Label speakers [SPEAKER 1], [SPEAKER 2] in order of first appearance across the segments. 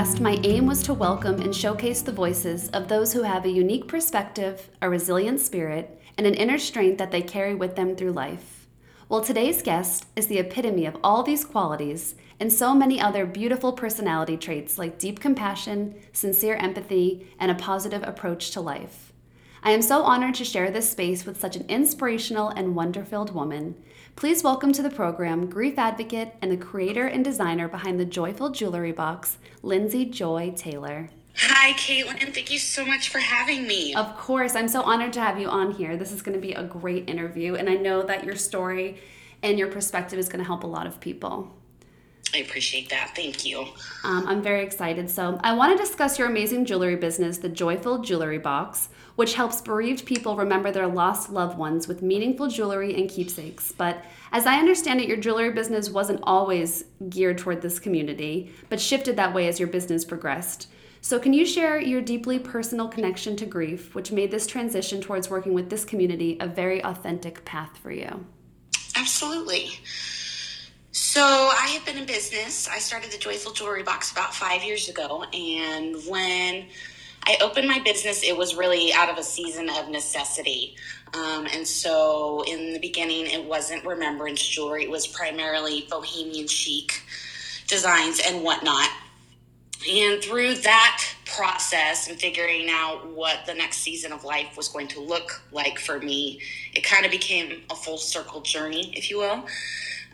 [SPEAKER 1] podcast, my aim was to welcome and showcase the voices of those who have a unique perspective, a resilient spirit, and an inner strength that they carry with them through life. Well, today's guest is the epitome of all these qualities and so many other beautiful personality traits like deep compassion, sincere empathy, and a positive approach to life. I am so honored to share this space with such an inspirational and wonder filled woman. Please welcome to the program grief advocate and the creator and designer behind the Joyful Jewelry Box, Lindsay Joy Taylor.
[SPEAKER 2] Hi, Caitlin. and Thank you so much for having me.
[SPEAKER 1] Of course, I'm so honored to have you on here. This is going to be a great interview, and I know that your story and your perspective is going to help a lot of people.
[SPEAKER 2] I appreciate that. Thank you.
[SPEAKER 1] Um, I'm very excited. So, I want to discuss your amazing jewelry business, the Joyful Jewelry Box, which helps bereaved people remember their lost loved ones with meaningful jewelry and keepsakes. But as I understand it, your jewelry business wasn't always geared toward this community, but shifted that way as your business progressed. So, can you share your deeply personal connection to grief, which made this transition towards working with this community a very authentic path for you?
[SPEAKER 2] Absolutely. So I have been in business. I started the Joyful Jewelry Box about five years ago, and when I opened my business, it was really out of a season of necessity. Um, and so in the beginning, it wasn't remembrance jewelry; it was primarily bohemian chic designs and whatnot. And through that process and figuring out what the next season of life was going to look like for me, it kind of became a full circle journey, if you will.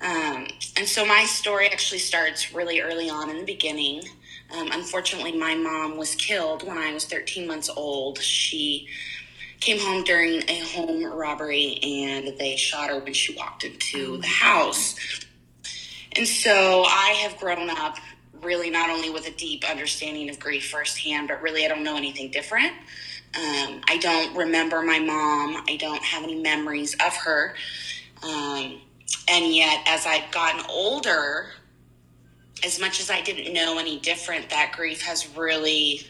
[SPEAKER 2] Um, and so my story actually starts really early on in the beginning. Um, unfortunately, my mom was killed when I was 13 months old. She came home during a home robbery and they shot her when she walked into the house. And so I have grown up really not only with a deep understanding of grief firsthand, but really I don't know anything different. Um, I don't remember my mom. I don't have any memories of her. Um, and yet, as I've gotten older, as much as I didn't know any different, that grief has really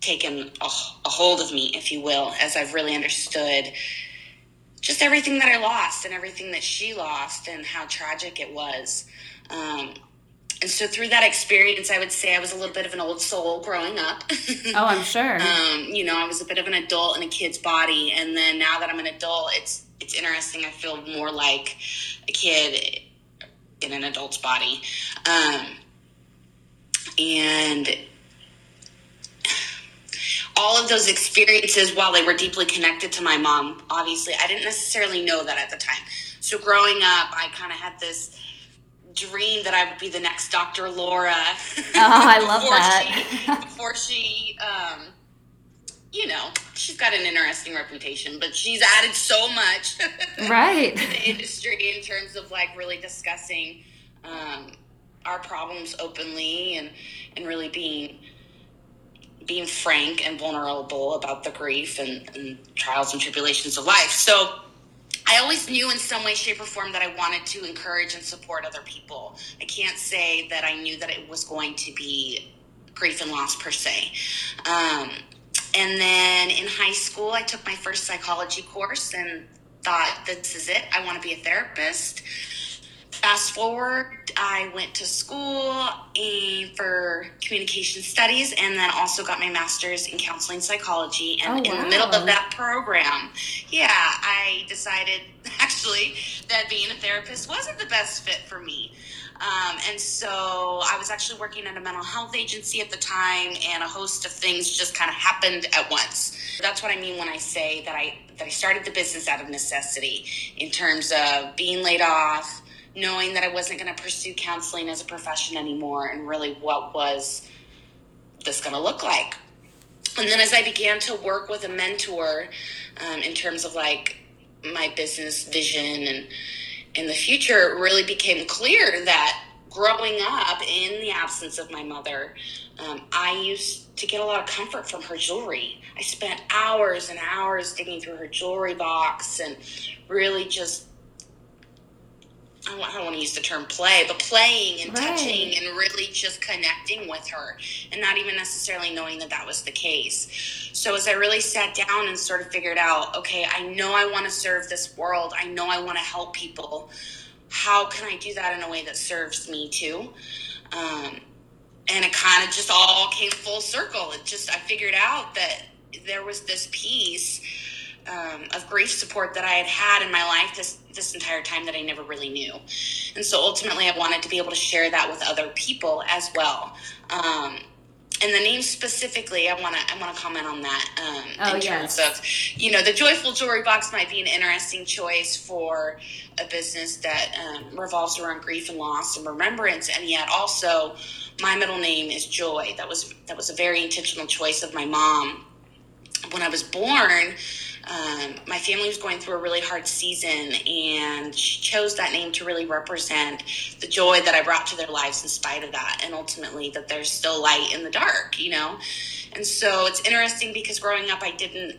[SPEAKER 2] taken a, a, hold of me, if you will, as I've really understood just everything that I lost and everything that she lost and how tragic it was. Um, and so through that experience, I would say I was a little bit of an old soul growing up.
[SPEAKER 1] oh, I'm sure.
[SPEAKER 2] Um, you know, I was a bit of an adult in a kid's body, and then now that I'm an adult, it's it's interesting. I feel more like a kid in an adult's body. Um, and all of those experiences, while they were deeply connected to my mom, obviously, I didn't necessarily know that at the time. So growing up, I kind of had this dream that I would be the next Dr. Laura.
[SPEAKER 1] Oh, I love that.
[SPEAKER 2] She, before she, um, you know, she's got an interesting reputation, but she's added so much
[SPEAKER 1] right
[SPEAKER 2] to the industry in terms of like really discussing um, our problems openly and and really being being frank and vulnerable about the grief and, and trials and tribulations of life. So I always knew in some way, shape, or form that I wanted to encourage and support other people. I can't say that I knew that it was going to be grief and loss per se. Um, and then in high school, I took my first psychology course and thought, this is it. I want to be a therapist. Fast forward, I went to school for communication studies and then also got my master's in counseling psychology. And
[SPEAKER 1] oh, wow.
[SPEAKER 2] in the middle of that program, yeah, I decided actually that being a therapist wasn't the best fit for me. Um, and so I was actually working at a mental health agency at the time, and a host of things just kind of happened at once. That's what I mean when I say that I that I started the business out of necessity, in terms of being laid off, knowing that I wasn't going to pursue counseling as a profession anymore, and really what was this going to look like. And then as I began to work with a mentor um, in terms of like my business vision and in the future, it really became clear that growing up in the absence of my mother, um, I used to get a lot of comfort from her jewelry. I spent hours and hours digging through her jewelry box and really just I don't, want to use the term play, but playing and right. touching and really just connecting with her and not even necessarily knowing that that was the case. So as I really sat down and sort of figured out, okay, I know I want to serve this world. I know I want to help people. How can I do that in a way that serves me too? Um, and it kind of just all came full circle. It just I figured out that there was this piece um, of grief support that I had had in my life this this entire time that I never really knew, and so ultimately I wanted to be able to share that with other people as well. Um, and the name specifically, I want to I want to comment on that. Um,
[SPEAKER 1] oh,
[SPEAKER 2] in
[SPEAKER 1] yes.
[SPEAKER 2] terms of, you know, the joyful jewelry box might be an interesting choice for a business that um, revolves around grief and loss and remembrance, and yet also my middle name is Joy. That was that was a very intentional choice of my mom. When I was born, um, my family was going through a really hard season, and she chose that name to really represent the joy that I brought to their lives in spite of that, and ultimately that there's still light in the dark, you know. And so it's interesting because growing up, I didn't.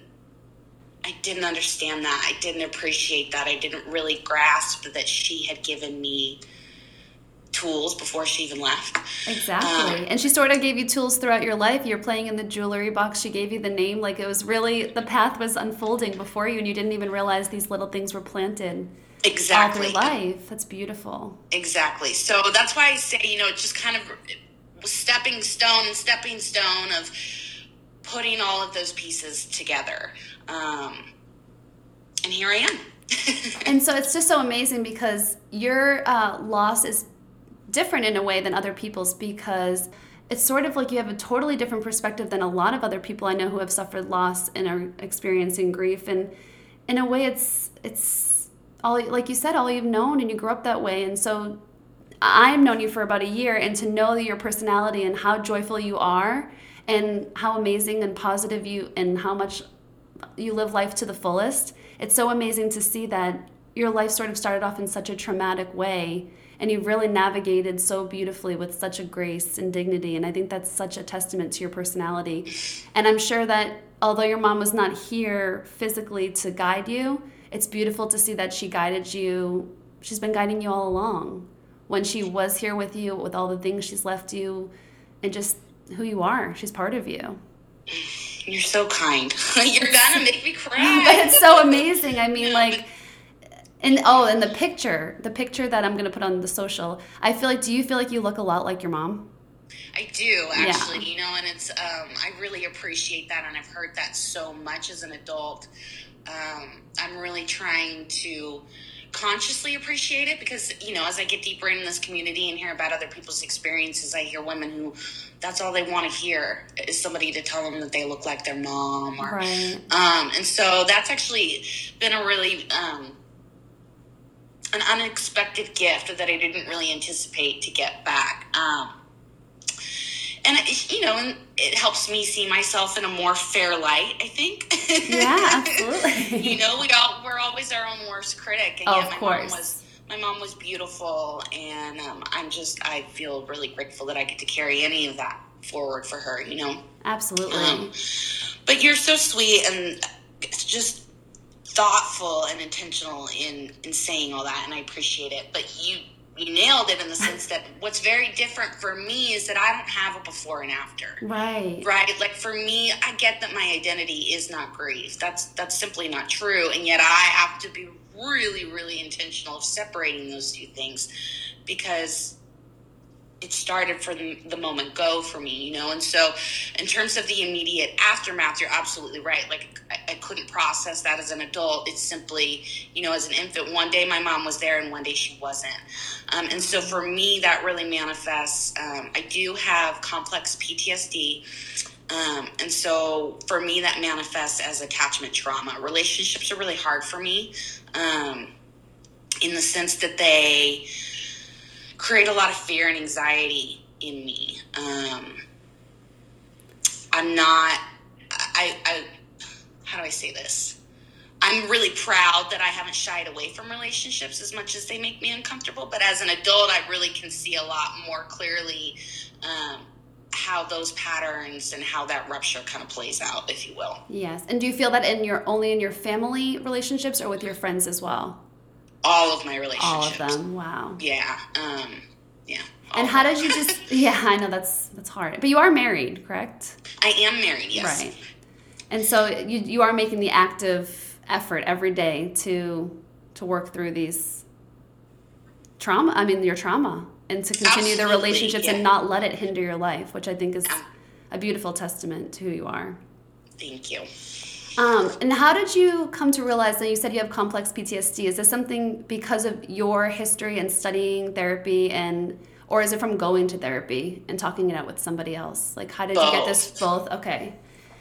[SPEAKER 2] I didn't understand that. I didn't appreciate that. I didn't really grasp that she had given me tools before she even left.
[SPEAKER 1] Exactly. Um, and she sort of gave you tools throughout your life. You're playing in the jewelry box. She gave you the name. Like it was really, the path was unfolding before you and you didn't even realize these little things were planted.
[SPEAKER 2] Exactly.
[SPEAKER 1] All through life. That's beautiful.
[SPEAKER 2] Exactly. So that's why I say, you know, it just kind of stepping stone and stepping stone of putting all of those pieces together. Um, and here I am.
[SPEAKER 1] and so it's just so amazing because your uh, loss is different in a way than other people's because it's sort of like you have a totally different perspective than a lot of other people I know who have suffered loss and are experiencing grief. And in a way, it's it's all like you said, all you've known, and you grew up that way. And so I've known you for about a year, and to know your personality and how joyful you are, and how amazing and positive you, and how much you live life to the fullest. It's so amazing to see that your life sort of started off in such a traumatic way and you've really navigated so beautifully with such a grace and dignity. And i think that's such a testament to your personality. And i'm sure that although your mom was not here physically to guide you it's beautiful to see that she guided you. She's been guiding you all along. When she was here with you with all the things she's left you and just who you are she's part of you.
[SPEAKER 2] You're so kind. You're gonna make me cry
[SPEAKER 1] but it's so amazing. I mean like and oh, and the picture, the picture that I'm going to put on the social, I feel like, do you feel like you look a lot like your mom?
[SPEAKER 2] I do actually, yeah. you know, and it's um, I really appreciate that, and I've heard that so much as an adult. Um, I'm really trying to consciously appreciate it because you know as I get deeper in this community and hear about other people's experiences, I hear women who that's all they want to hear is somebody to tell them that they look like their mom, or right. um, and so that's actually been a really um, an unexpected gift that I didn't really anticipate to get back. Um, and you know, and it helps me see myself in a more fair light. I think.
[SPEAKER 1] Yeah, absolutely.
[SPEAKER 2] you know, we all we're always our own worst critic,
[SPEAKER 1] and oh, yeah, my course.
[SPEAKER 2] mom was my mom was beautiful, and um, I'm just I feel really grateful that I get to carry any of that forward for her. You know,
[SPEAKER 1] absolutely. Um,
[SPEAKER 2] but you're so sweet, and it's just thoughtful and intentional in in saying all that and I appreciate it but you you nailed it in the sense that what's very different for me is that I don't have a before and after.
[SPEAKER 1] Right.
[SPEAKER 2] Right. Like for me, I get that my identity is not grief. That's that's simply not true. And yet I have to be really, really intentional of separating those two things because it started from the moment go for me, you know? And so, in terms of the immediate aftermath, you're absolutely right. Like, I, couldn't process that as an adult. It's simply, you know, as an infant, one day my mom was there and one day she wasn't. Um, and so, for me, that really manifests. Um, I do have complex PTSD. Um, and so, for me, that manifests as attachment trauma. Relationships are really hard for me um, in the sense that they, create a lot of fear and anxiety in me. Um, I'm not, I, I, how do I say this? I'm really proud that I haven't shied away from relationships as much as they make me uncomfortable. But as an adult, I really can see a lot more clearly um, how those patterns and how that rupture kind of plays out, if you will.
[SPEAKER 1] Yes. And do you feel that in your only in your family relationships or with your friends as well?
[SPEAKER 2] all of my relationships.
[SPEAKER 1] All of them. Wow.
[SPEAKER 2] Yeah. Um, yeah.
[SPEAKER 1] And how did you just? yeah, I know that's that's hard. But you are married, correct?
[SPEAKER 2] I am married. Yes.
[SPEAKER 1] Right. And so you you are making the active effort every day to to work through these trauma. I mean, your trauma. and to continue the relationships
[SPEAKER 2] yeah.
[SPEAKER 1] and not let it hinder your life, which I think is a beautiful testament to who you are.
[SPEAKER 2] Thank you.
[SPEAKER 1] Um, and how did you come to realize that you said you have complex PTSD? Is this something because of your history and studying therapy and or is it from going to therapy and talking it out with somebody else? Like how did you get this both? Okay.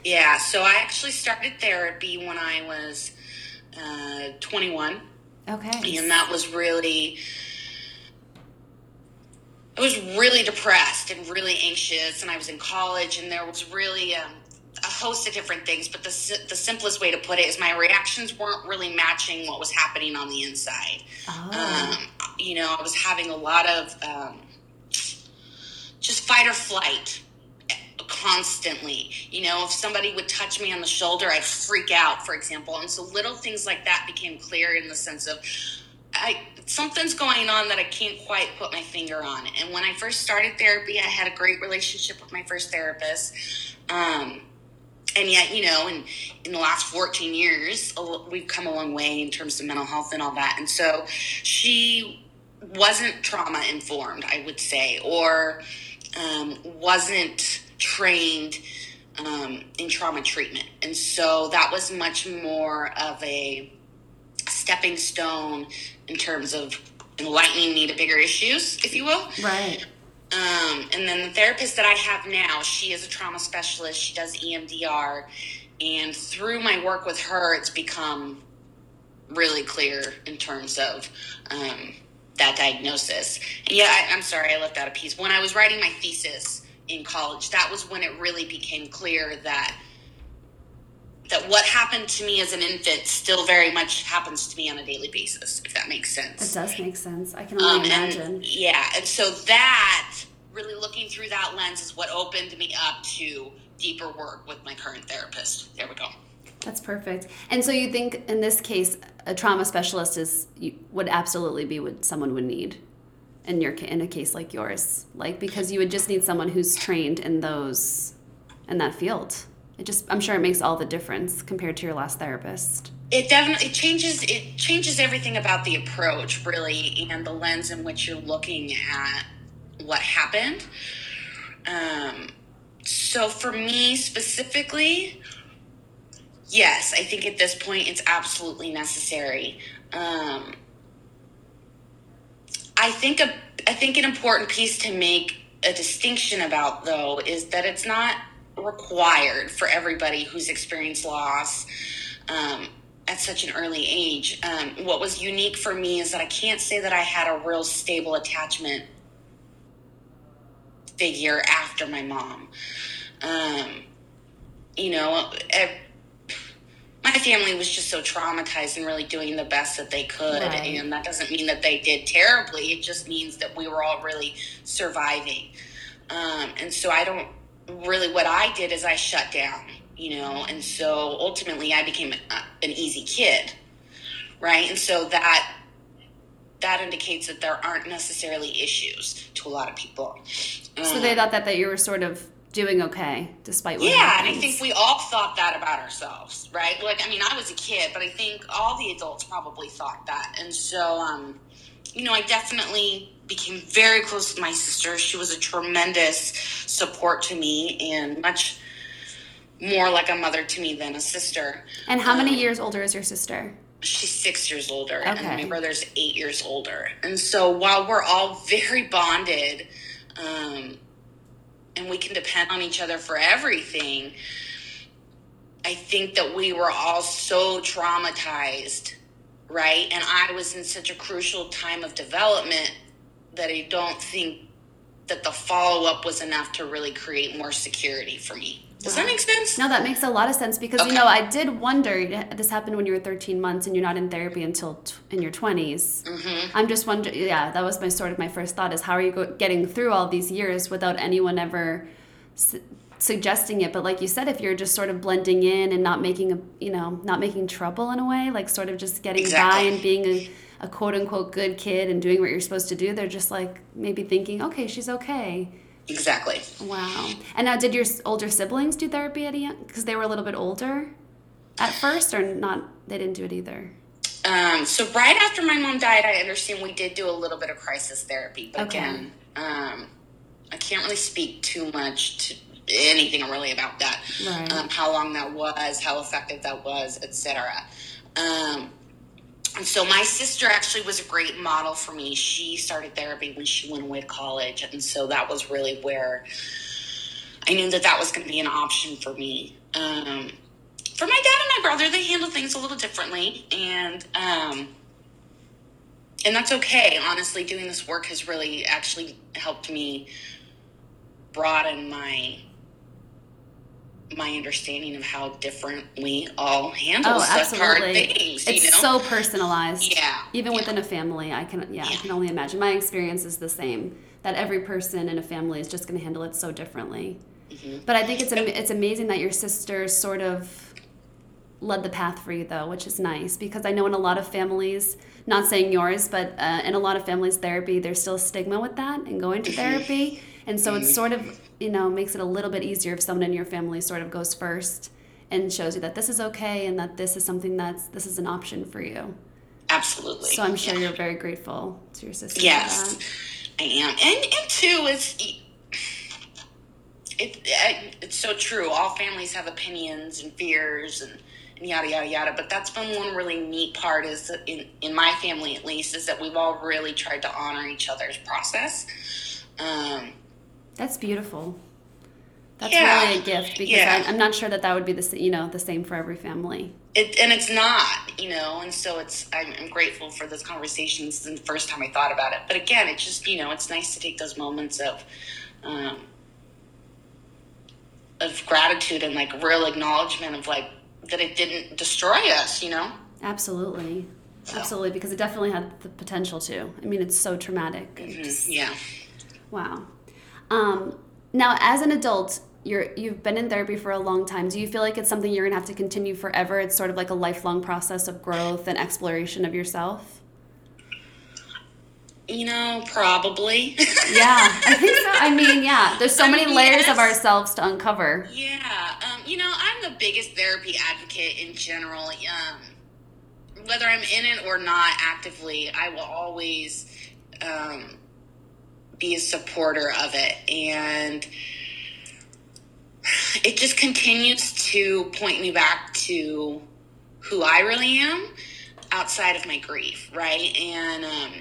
[SPEAKER 2] Yeah, so I actually started therapy when I was uh, 21.
[SPEAKER 1] Okay.
[SPEAKER 2] and that was really I was really depressed and really anxious, and I was in college, and there was really um, a host of different things. But the the simplest way to put it is my reactions weren't really matching what was happening on the inside.
[SPEAKER 1] Oh.
[SPEAKER 2] Um, you know, I was having a lot of um, just fight or flight constantly. You know, if somebody would touch me on the shoulder, I'd freak out, for example. And so little things like that became clear in the sense of I something's going on that I can't quite put my finger on. And when I first started therapy, I had a great relationship with my first therapist. Um, and yet, you know, in, in the last 14 years, we've come a long way in terms of mental health and all that. And so she wasn't trauma informed, I would say, or um, wasn't trained um, in trauma treatment. And so that was much more of a stepping stone in terms of enlightening me to bigger issues, if you will.
[SPEAKER 1] Right.
[SPEAKER 2] Um, and then the therapist that I have now, she is a trauma specialist. She does EMDR. And through my work with her, it's become really clear in terms of um, that diagnosis. And yeah, I, I'm sorry, I left out a piece. When I was writing my thesis in college, that was when it really became clear that that what happened to me as an infant still very much happens to me on a daily basis, if that makes sense.
[SPEAKER 1] It does make sense. I can only
[SPEAKER 2] Um,
[SPEAKER 1] imagine.
[SPEAKER 2] and yeah, and so that really looking through that lens is what opened me up to deeper work with my current therapist. There we go.
[SPEAKER 1] That's perfect. And so you think in this case, a trauma specialist is would absolutely be what someone would need in your in a case like yours, like because you would just need someone who's trained in those in that field. It just I'm sure it makes all the difference compared to your last therapist.
[SPEAKER 2] It definitely changes it changes everything about the approach really and the lens in which you're looking at what happened. Um, so for me specifically, yes, I think at this point it's absolutely necessary. Um, I think a I think an important piece to make a distinction about though is that it's not required for everybody who's experienced loss um, at such an early age. Um, what was unique for me is that I can't say that I had a real stable attachment figure after my mom. Um, you know, my family was just so traumatized and really doing the best that they could.
[SPEAKER 1] Right.
[SPEAKER 2] And that doesn't mean that they did terribly. It just means that we were all really surviving. Um, and so I don't really, what I did is I shut down, you know, and so ultimately I became a, an easy kid. Right. And so that, that indicates that there aren't necessarily issues to a lot of people.
[SPEAKER 1] So
[SPEAKER 2] Um,
[SPEAKER 1] they thought that that you were sort of doing okay despite what
[SPEAKER 2] yeah, and I think we all thought that about ourselves, right? Like, I mean, I was a kid, but I think all the adults probably thought that. And so, um, you know, I definitely became very close with my sister. She was a tremendous support to me and much more like a mother to me than a sister.
[SPEAKER 1] And how many
[SPEAKER 2] um,
[SPEAKER 1] years older is your sister?
[SPEAKER 2] She's six years older,
[SPEAKER 1] Okay.
[SPEAKER 2] and my brother's eight years older. And so while we're all very bonded, um, and we can depend on each other for everything, I think that we were all so traumatized, right? And I was in such a crucial time of development that I don't think that the follow up was enough to really create more security for me. Does that make sense?
[SPEAKER 1] No, that makes a lot of sense because you know I did wonder. This happened when you were 13 months and you're not in therapy until t- in your 20s.
[SPEAKER 2] Mm-hmm.
[SPEAKER 1] I'm just wondering. Yeah, that was my sort of my first thought is how are you go- getting through all these years without anyone ever su- suggesting it? But like you said, if you're just sort of blending in and not making a you know not making trouble in a way, like sort of just getting by and being a, a quote unquote good kid and doing what you're supposed to do, they're just like maybe thinking, okay, she's okay.
[SPEAKER 2] Exactly.
[SPEAKER 1] Wow. And now, did your older siblings do therapy at a young? Because they were a little bit older at first, or not? They didn't do it either.
[SPEAKER 2] Um, so right after my mom died, I understand we did do a little bit of crisis therapy, but
[SPEAKER 1] Okay.
[SPEAKER 2] again, um, I can't really speak too much to anything really about that.
[SPEAKER 1] Right.
[SPEAKER 2] Um, how long that was, how effective that was, etc. Um, and so my sister actually was a great model for me. She started therapy when she went away to college, and so that was really where I knew that that was going to be an option for me. Um, for my dad and my brother, they handle things a little differently, and um, and that's okay. Honestly, doing this work has really actually helped me broaden my my understanding of how different we all handle
[SPEAKER 1] Oh,
[SPEAKER 2] such hard things.
[SPEAKER 1] It's
[SPEAKER 2] you know?
[SPEAKER 1] so personalized.
[SPEAKER 2] Yeah,
[SPEAKER 1] Even
[SPEAKER 2] yeah.
[SPEAKER 1] within a family, I can yeah, I can only imagine. My experience is the same. That every person in a family is just going to handle it so differently.
[SPEAKER 2] Mm-hmm.
[SPEAKER 1] But I think it's am- it's amazing that your sister sort of led the path for you though, which is nice because I know in a lot of families, not saying yours, but uh, in a lot of families, therapy there's still stigma with that and going to therapy, and so it's sort of you know makes it a little bit easier if someone in your family sort of goes first and shows you that this is okay and that this is something that's this is an option for you.
[SPEAKER 2] Absolutely.
[SPEAKER 1] So I'm sure
[SPEAKER 2] Yeah.
[SPEAKER 1] you're very grateful to your sister. for
[SPEAKER 2] Yes. I am, and and two is it, it. It's so true. All families have opinions and fears and, and yada yada yada. But that's been one really neat part is that in in my family at least is that we've all really tried to honor each other's process. Um,
[SPEAKER 1] That's beautiful. That's
[SPEAKER 2] Yeah.
[SPEAKER 1] really a gift because
[SPEAKER 2] Yeah.
[SPEAKER 1] I, I'm not sure that that would be the you know the same for every family.
[SPEAKER 2] it, and it's not, you know, and so it's. I'm, I'm grateful for those conversations. And the first time I thought about it, but again, it's just you know, it's nice to take those moments of. Um, of gratitude and like real acknowledgement of like that it didn't destroy us, you know?
[SPEAKER 1] Absolutely.
[SPEAKER 2] So.
[SPEAKER 1] Absolutely, because it definitely had the potential to. I mean, it's so traumatic. and just-
[SPEAKER 2] Yeah.
[SPEAKER 1] wow. Um, now, as an adult, you're you've been in therapy for a long time. Do you feel like it's something you're gonna have to continue forever? It's sort of like a lifelong process of growth and exploration of yourself.
[SPEAKER 2] You know, probably.
[SPEAKER 1] Yeah, I think so. I mean, yeah. There's so
[SPEAKER 2] I
[SPEAKER 1] many
[SPEAKER 2] mean,
[SPEAKER 1] layers of ourselves to uncover.
[SPEAKER 2] yeah. Um, you know, I'm the biggest therapy advocate in general. Um, whether I'm in it or not actively, I will always um, be a supporter of it. And it just continues to point me back to who I really am outside of my grief, right? And um,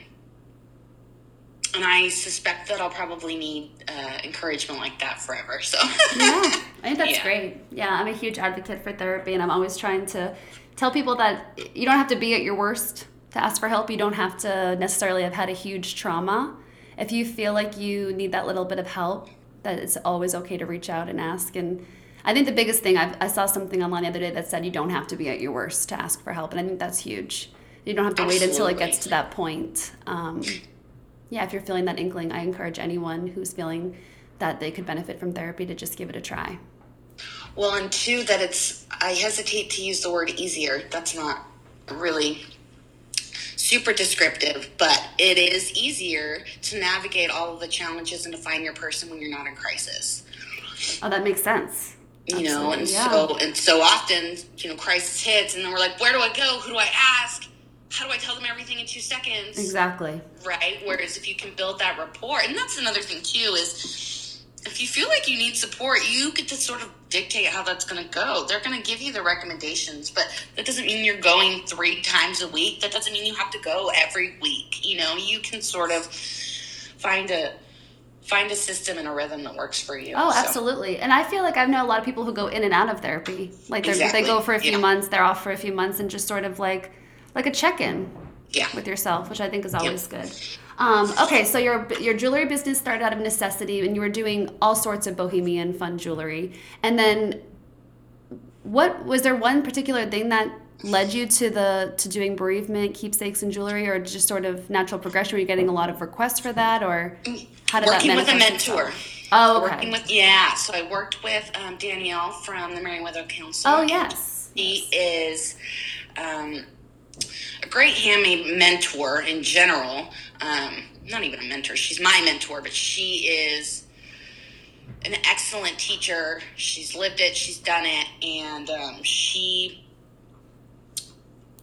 [SPEAKER 2] and I suspect that I'll probably need uh, encouragement like that forever. So
[SPEAKER 1] Yeah, I think that's
[SPEAKER 2] Yeah.
[SPEAKER 1] great. Yeah, I'm a huge advocate for therapy, and I'm always trying to tell people that you don't have to be at your worst to ask for help. You don't have to necessarily have had a huge trauma. If you feel like you need that little bit of help, that it's always okay to reach out and ask. And I think the biggest thing I've, I saw something online the other day that said you don't have to be at your worst to ask for help, and I think that's huge. You don't have to wait until it gets to that point. Um, yeah, if you're feeling that inkling, I encourage anyone who's feeling that they could benefit from therapy to just give it a try.
[SPEAKER 2] Well, and two, that it's, I hesitate to use the word easier. That's not really super descriptive, but it is easier to navigate all of the challenges and to find your person when you're not in crisis.
[SPEAKER 1] Oh, that makes sense.
[SPEAKER 2] You know, and
[SPEAKER 1] Absolutely,
[SPEAKER 2] so and so often, you know, crisis hits, and then we're like, where do I go? Who do I ask? How do I tell them everything in two seconds?
[SPEAKER 1] Exactly.
[SPEAKER 2] right? Whereas if you can build that rapport, and that's another thing too, is if you feel like you need support, you get to sort of dictate how that's going to go. They're going to give you the recommendations, but that doesn't mean you're going three times a week. That doesn't mean you have to go every week. You know, you can sort of find a find a system and a rhythm that works for you.
[SPEAKER 1] Oh,
[SPEAKER 2] So,
[SPEAKER 1] absolutely. And I feel like I know a lot of people who go in and out of therapy. Like
[SPEAKER 2] Exactly,
[SPEAKER 1] they go for a few
[SPEAKER 2] yeah.
[SPEAKER 1] months, they're off for a few months, and just sort of like like a check in
[SPEAKER 2] Yeah.
[SPEAKER 1] with yourself, which I think is always good. Um, okay, so your your jewelry business started out of necessity, and you were doing all sorts of bohemian fun jewelry. And then, what was there one particular thing that led you to the to doing bereavement keepsakes and jewelry, or just sort of natural progression? Were you getting a lot of requests for that, or how did
[SPEAKER 2] Working
[SPEAKER 1] that
[SPEAKER 2] with a mentor.
[SPEAKER 1] itself? Oh, okay.
[SPEAKER 2] Working with yeah, so I worked with um, Danielle from the Meriwether Council.
[SPEAKER 1] oh, yes.
[SPEAKER 2] She is um, a great handmade mentor in general. Um, not even a mentor, she's my mentor, but she is an excellent teacher. She's lived it, she's done it, and um, she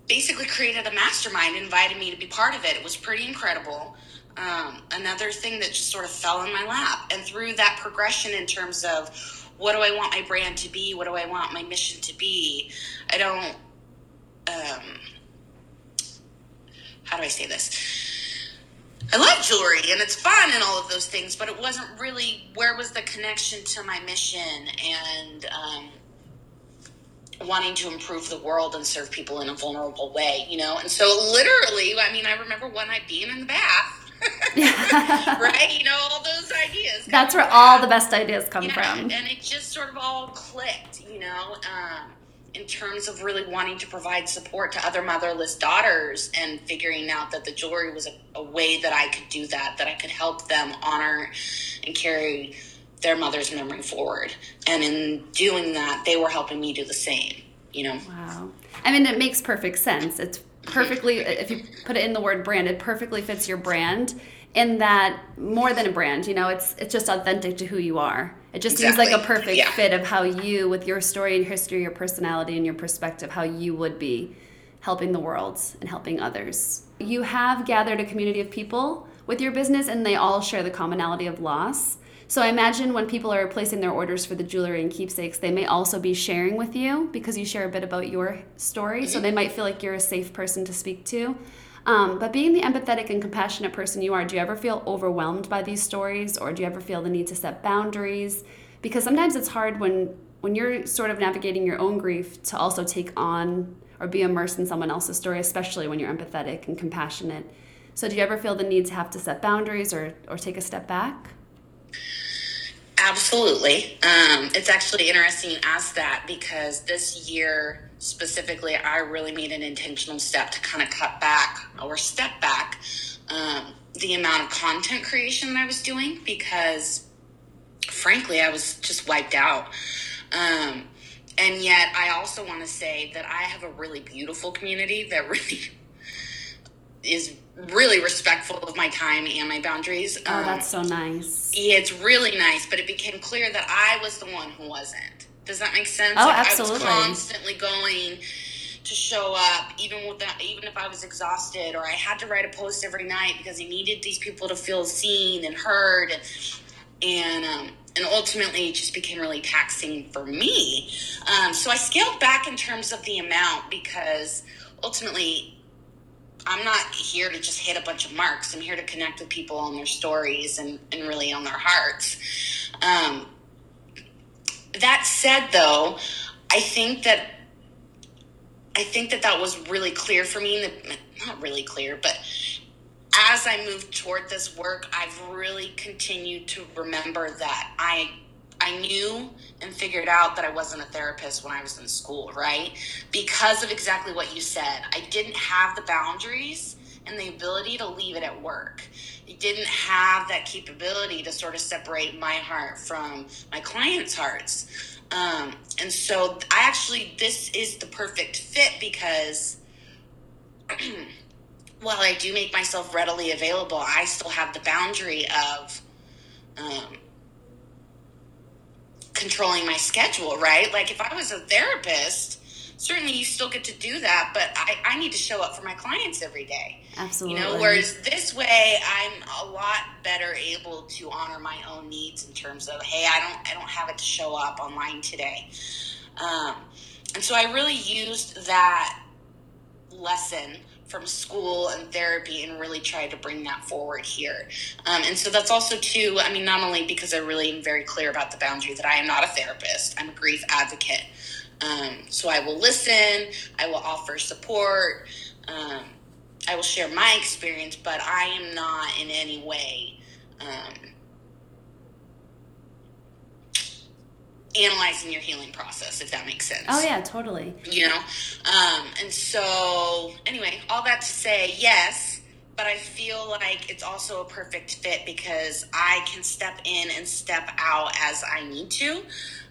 [SPEAKER 2] basically created a mastermind, invited me to be part of it. It was pretty incredible. Um, another thing that just sort of fell in my lap. And through that progression in terms of what do I want my brand to be? What do I want my mission to be? I don't, um, how do I say this? I love jewelry and it's fun and all of those things, but it wasn't really where was the connection to my mission and um, wanting to improve the world and serve people in a vulnerable way, you know? And so, literally, I mean, I remember one night being in the bath. right? You know, all those ideas.
[SPEAKER 1] That's where all the best ideas come yeah, from.
[SPEAKER 2] And it just sort of all clicked, you know? Um, in terms of really wanting to provide support to other motherless daughters and figuring out that the jewelry was a, a, way that I could do that, that I could help them honor and carry their mother's memory forward. And in doing that, they were helping me do the same, you know?
[SPEAKER 1] Wow. I mean, it makes perfect sense. It's perfectly, if you put it in the word brand, it perfectly fits your brand in that more than a brand, you know, it's it's just authentic to who you are. It just exactly. seems like a perfect yeah. fit of how you, with your story and history, your personality and your perspective, how you would be helping the world and helping others. You have gathered a community of people with your business and they all share the commonality of loss. So I imagine when people are placing their orders for the jewelry and keepsakes, they may also be sharing with you because you share a bit about your story. So mm-hmm. they might feel like you're a safe person to speak to. Um, but being the empathetic and compassionate person you are, do you ever feel overwhelmed by these stories or do you ever feel the need to set boundaries? Because sometimes it's hard when when you're sort of navigating your own grief to also take on or be immersed in someone else's story, especially when you're empathetic and compassionate. So do you ever feel the need to have to set boundaries or, or take a step back?
[SPEAKER 2] Absolutely. Um, it's actually interesting as that because this year specifically, I really made an intentional step to kind of cut back or step back um, the amount of content creation that I was doing because, frankly, I was just wiped out. Um, and yet, I also want to say that I have a really beautiful community that really is really respectful of my time and my boundaries.
[SPEAKER 1] Oh, um, that's so nice.
[SPEAKER 2] Yeah, it's really nice, but it became clear that I was the one who wasn't. Does that make sense?
[SPEAKER 1] Oh, like absolutely.
[SPEAKER 2] I was constantly going to show up, even with that, even if I was exhausted, or I had to write a post every night because I needed these people to feel seen and heard, and and, um, and ultimately it just became really taxing for me. Um, so I scaled back in terms of the amount because ultimately I'm not here to just hit a bunch of marks. I'm here to connect with people on their stories and, and really on their hearts. Um, that said, though, I think that I think that that was really clear for me. Not really clear, but as I moved toward this work, I've really continued to remember that I I knew and figured out that I wasn't a therapist when I was in school, right? Because of exactly what you said. I didn't have the boundaries and the ability to leave it at work. Didn't have that capability to sort of separate my heart from my clients' hearts. Um, and so I actually, this is the perfect fit because while I do make myself readily available, I still have the boundary of, um, controlling my schedule, right? Like if I was a therapist, certainly you still get to do that, but I, I need to show up for my clients every day.
[SPEAKER 1] Absolutely.
[SPEAKER 2] You know, whereas this way I'm a lot better able to honor my own needs in terms of, hey, I don't I don't have it to show up online today. Um, and so I really used that lesson from school and therapy and really try to bring that forward here. Um, and so that's also too, I mean, not only because I really am very clear about the boundary that I am not a therapist, I'm a grief advocate. Um, so I will listen, I will offer support, um, I will share my experience, but I am not in any way um, analyzing your healing process, if that makes sense.
[SPEAKER 1] Oh yeah, totally.
[SPEAKER 2] You know, um, and so anyway, all that to say, yes, but I feel like it's also a perfect fit because I can step in and step out as I need to.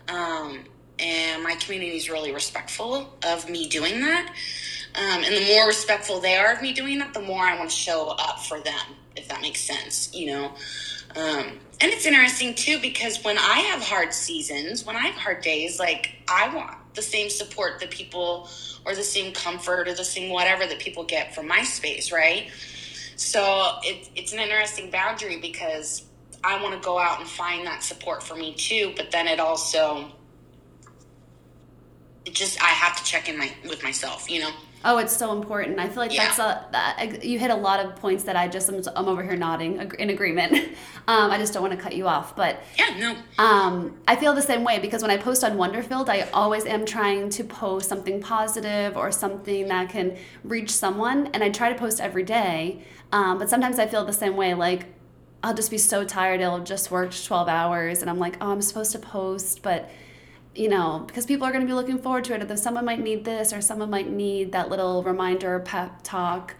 [SPEAKER 2] Um, and my community is really respectful of me doing that. Um, and the more respectful they are of me doing that, the more I want to show up for them, if that makes sense, you know. Um, and it's interesting too because when I have hard seasons, when I have hard days, like I want the same support that people or the same comfort or the same whatever that people get from my space, right? So it, it's an interesting boundary because I want to go out and find that support for me too, but then it also it just I have to check in my with myself, you know.
[SPEAKER 1] Oh, it's so important. I feel like yeah. that's a that, you hit a lot of points that I just I'm, I'm over here nodding in agreement. Um, I just don't want to cut you off, but
[SPEAKER 2] yeah, no.
[SPEAKER 1] Um, I feel the same way because when I post on Wonderfilled, I always am trying to post something positive or something that can reach someone, and I try to post every day. Um, but sometimes I feel the same way, like I'll just be so tired. I'll just worked 12 hours, and I'm like, oh, I'm supposed to post, but you know, because people are going to be looking forward to it. Or someone might need this, or someone might need that little reminder, pep talk.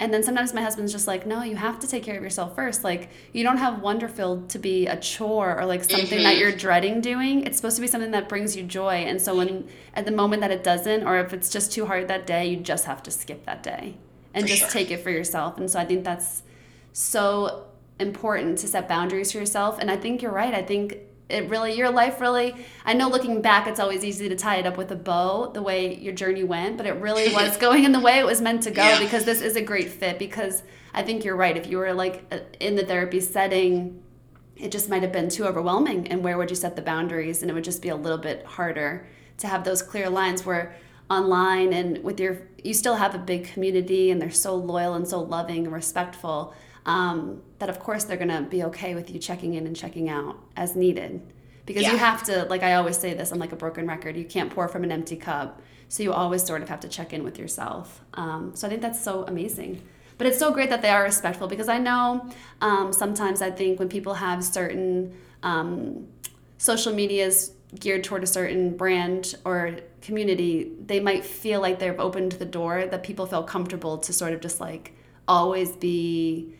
[SPEAKER 1] And then sometimes my husband's just like, no, you have to take care of yourself first. Like, you don't have Wonderfilled to be a chore or like something mm-hmm. that you're dreading doing. It's supposed to be something that brings you joy. And so, when at the moment that it doesn't, or if it's just too hard that day, you just have to skip that day and for just sure. take it for yourself. And so, I think that's so important to set boundaries for yourself. And I think you're right. I think it really your life really i know looking back it's always easy to tie it up with a bow the way your journey went but it really was going in the way it was meant to go yeah. because this is a great fit because i think you're right if you were like uh, in the therapy setting it just might have been too overwhelming and where would you set the boundaries and it would just be a little bit harder to have those clear lines where online and with your you still have a big community and they're so loyal and so loving and respectful um, that of course they're going to be okay with you checking in and checking out as needed. Because yeah. you have to like i always say this i'm like a broken record. You can't pour from an empty cup. So you always sort of have to check in with yourself. Um, so i think that's so amazing. But it's so great that they are respectful because i know um, sometimes i think when people have certain um, social medias geared toward a certain brand or community they might feel like they've opened the door that people feel comfortable to sort of just like always be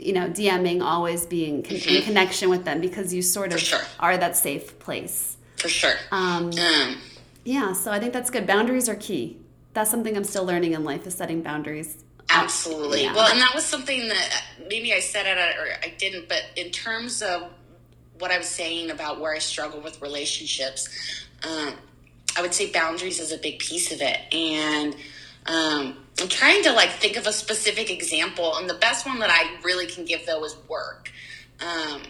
[SPEAKER 1] you know, DMing always being con- mm-hmm. in connection with them because you sort of
[SPEAKER 2] sure.
[SPEAKER 1] are that safe place.
[SPEAKER 2] For sure. Um,
[SPEAKER 1] um, yeah, so I think that's good. Boundaries are key. That's something I'm still learning in life is setting boundaries.
[SPEAKER 2] Absolutely. Yeah. Well, and that was something that maybe I said it or I didn't, but in terms of what I was saying about where I struggle with relationships, um, I would say boundaries is a big piece of it. And um, I'm trying to like think of a specific example, and the best one that I really can give though is work. Um,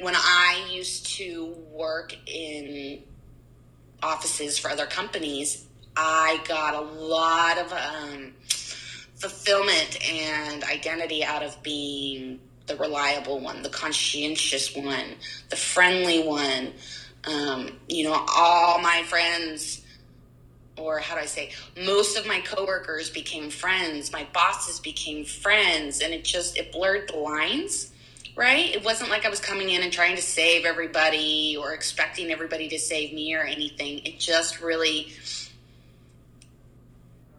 [SPEAKER 2] when I used to work in offices for other companies, I got a lot of um, fulfillment and identity out of being the reliable one, the conscientious one, the friendly one. Um, you know, all my friends or how do I say, most of my coworkers became friends, my bosses became friends, and it just it blurred the lines, right? It wasn't like I was coming in and trying to save everybody or expecting everybody to save me or anything. It just really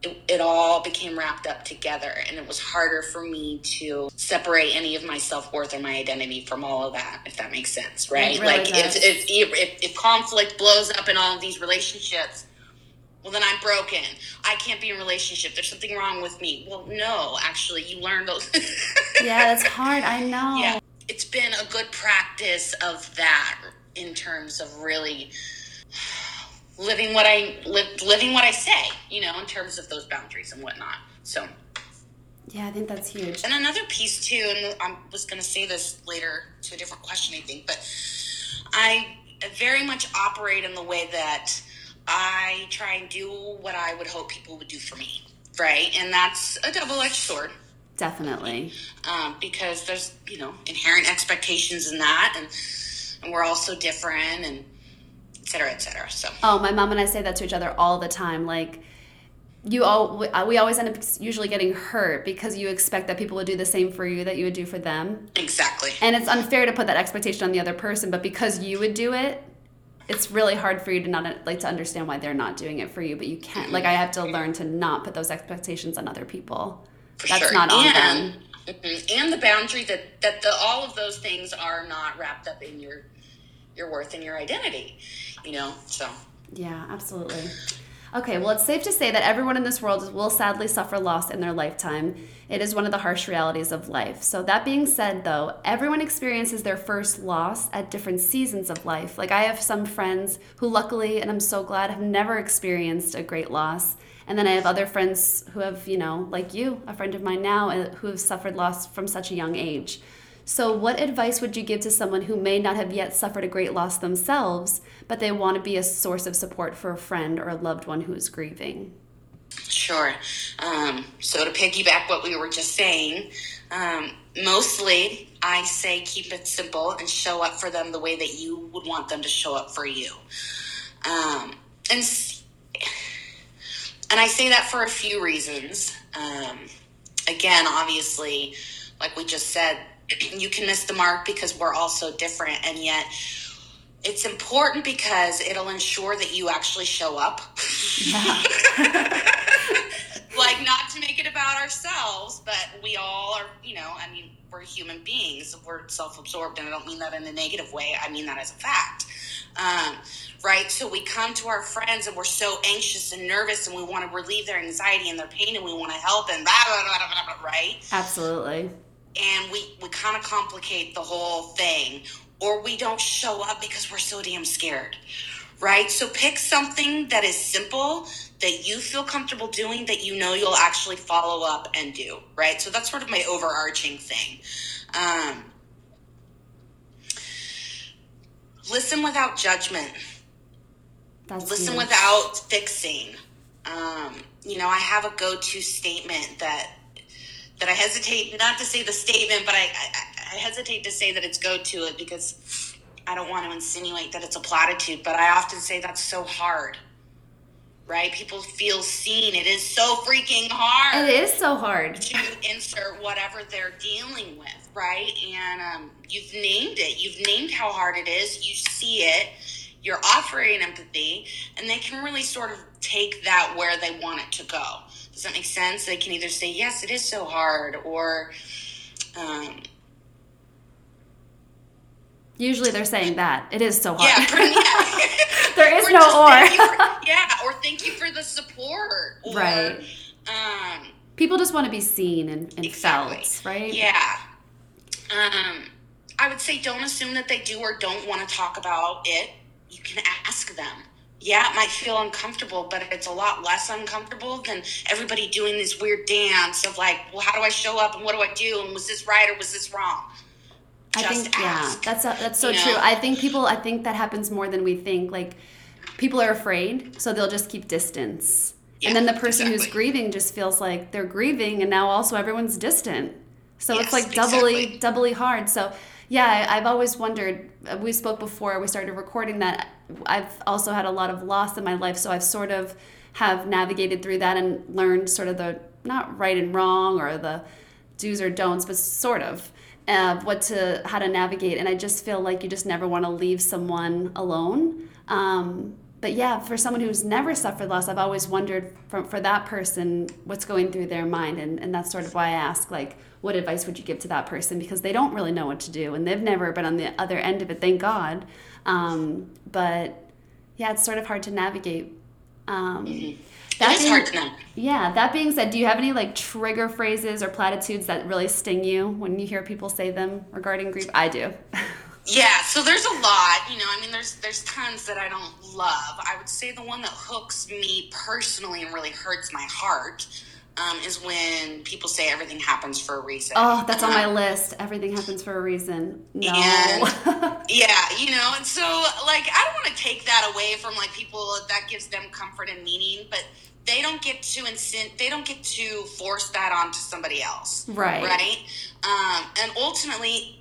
[SPEAKER 2] it, it all became wrapped up together and it was harder for me to separate any of my self-worth or my identity from all of that if that makes sense right really like if, if, if, if conflict blows up in all of these relationships well then i'm broken. I can't be in a relationship. There's something wrong with me. Well no actually you learn those
[SPEAKER 1] yeah that's hard. I know.
[SPEAKER 2] Yeah. It's been a good practice of that in terms of really living what i live, living what i say you know in terms of those boundaries and whatnot. So.
[SPEAKER 1] Yeah i think that's huge.
[SPEAKER 2] And another piece too and i was going to say this later to a different question i think but i very much operate in the way that I try and do what I would hope people would do for me, right? And that's a double edged sword.
[SPEAKER 1] Definitely.
[SPEAKER 2] Um, because there's, you know, inherent expectations in that, and, and we're all so different, and et cetera, et cetera. So.
[SPEAKER 1] Oh, my mom and I say that to each other all the time. Like, you all we always end up usually getting hurt because you expect that people would do the same for you that you would do for them
[SPEAKER 2] exactly
[SPEAKER 1] and it's unfair to put that expectation on the other person but because you would do it it's really hard for you to not like to understand why they're not doing it for you but you can't like i have to learn to not put those expectations on other people.
[SPEAKER 2] For that's sure. not on and, them. Mm-hmm. and the boundary that that the, all of those things are not wrapped up in your your worth and your identity you know so.
[SPEAKER 1] Yeah absolutely Okay, well, it's safe to say that everyone in this world will sadly suffer loss in their lifetime. It is one of the harsh realities of life. So, that being said, though, everyone experiences their first loss at different seasons of life. Like, I have some friends who, luckily, and I'm so glad, have never experienced a great loss. And then I have other friends who have, you know, like you, a friend of mine now, uh, who have suffered loss from such a young age. So, what advice would you give to someone who may not have yet suffered a great loss themselves, but they want to be a source of support for a friend or a loved one who is grieving?
[SPEAKER 2] Sure. Um, so, to piggyback what we were just saying, um, mostly I say keep it simple and show up for them the way that you would want them to show up for you. Um, and and I say that for a few reasons. Um, again, obviously, like we just said, you can miss the mark because we're all so different and yet it's important because it'll ensure that you actually show up. Like not to make it about ourselves but we all are you know i mean we're human beings. We're self-absorbed and i don't mean that in a negative way. I mean that as a fact. Um, right? So we come to our friends and we're so anxious and nervous and we want to relieve their anxiety and their pain and we want to help and blah, blah, blah, blah, right?
[SPEAKER 1] Absolutely
[SPEAKER 2] and we, we kind of complicate the whole thing, or we don't show up because we're so damn scared, right? So pick something that is simple that you feel comfortable doing that you know you'll actually follow up and do, right? So that's sort of my overarching thing. Um, listen without judgment. That's listen huge. without fixing. Um, you know, I have a go to statement that that I hesitate not to say the statement, but I, I, I hesitate to say that it's go to it because I don't want to insinuate that it's a platitude, but I often say that's so hard. Right? People feel seen. It is so freaking hard.
[SPEAKER 1] It is so hard
[SPEAKER 2] to insert whatever they're dealing with, right? And um, you've named it. You've named how hard it is. You see it. You're offering empathy, and they can really sort of take that where they want it to go. Does that make sense? They can either say, yes, it is so hard, or. Um,
[SPEAKER 1] Usually they're saying that. It is so hard.
[SPEAKER 2] Yeah, yeah.
[SPEAKER 1] there is or no or.
[SPEAKER 2] For, yeah, or thank you for the support. Or,
[SPEAKER 1] right. Um, People just want to be seen and, and exactly. felt, right?
[SPEAKER 2] Yeah. Um, I would say don't assume that they do or don't want to talk about it. You can ask them yeah, it might feel uncomfortable, but it's a lot less uncomfortable than everybody doing this weird dance of like, well, how do I show up and what do I do and was this right or was this wrong?
[SPEAKER 1] I think ask. yeah, that's a, that's so you true. Know? I think people, I think that happens more than we think. Like people are afraid, so they'll just keep distance. Yeah, and then the person exactly. who's grieving just feels like they're grieving, and now also everyone's distant. So yes, it's like doubly exactly. doubly hard. So yeah, I've always wondered. Uh, we spoke before we started recording that I've also had a lot of loss in my life, so I've sort of have navigated through that and learned sort of the not right and wrong or the do's or don'ts, but sort of uh, what to how to navigate. And I just feel like you just never want to leave someone alone. Um, but yeah, for someone who's never suffered loss, I've always wondered for, for that person what's going through their mind, and, and that's sort of why I ask like what advice would you give to that person because they don't really know what to do and they've never been on the other end of it thank god um, but yeah it's sort of hard to navigate um,
[SPEAKER 2] mm-hmm. That being, hard to know.
[SPEAKER 1] Yeah. That being said, do you have any like trigger phrases or platitudes that really sting you when you hear people say them regarding grief? I do.
[SPEAKER 2] yeah. So there's a lot. You know, I mean, there's there's tons that I don't love. I would say the one that hooks me personally and really hurts my heart um, is when people say everything happens for a reason.
[SPEAKER 1] Oh, that's on my um, list. Everything happens for a reason. No.
[SPEAKER 2] And, yeah, you know, and so like I don't want to take that away from like people that gives them comfort and meaning, but they don't get to incent they don't get to force that onto somebody else.
[SPEAKER 1] Right.
[SPEAKER 2] Right? Um, and ultimately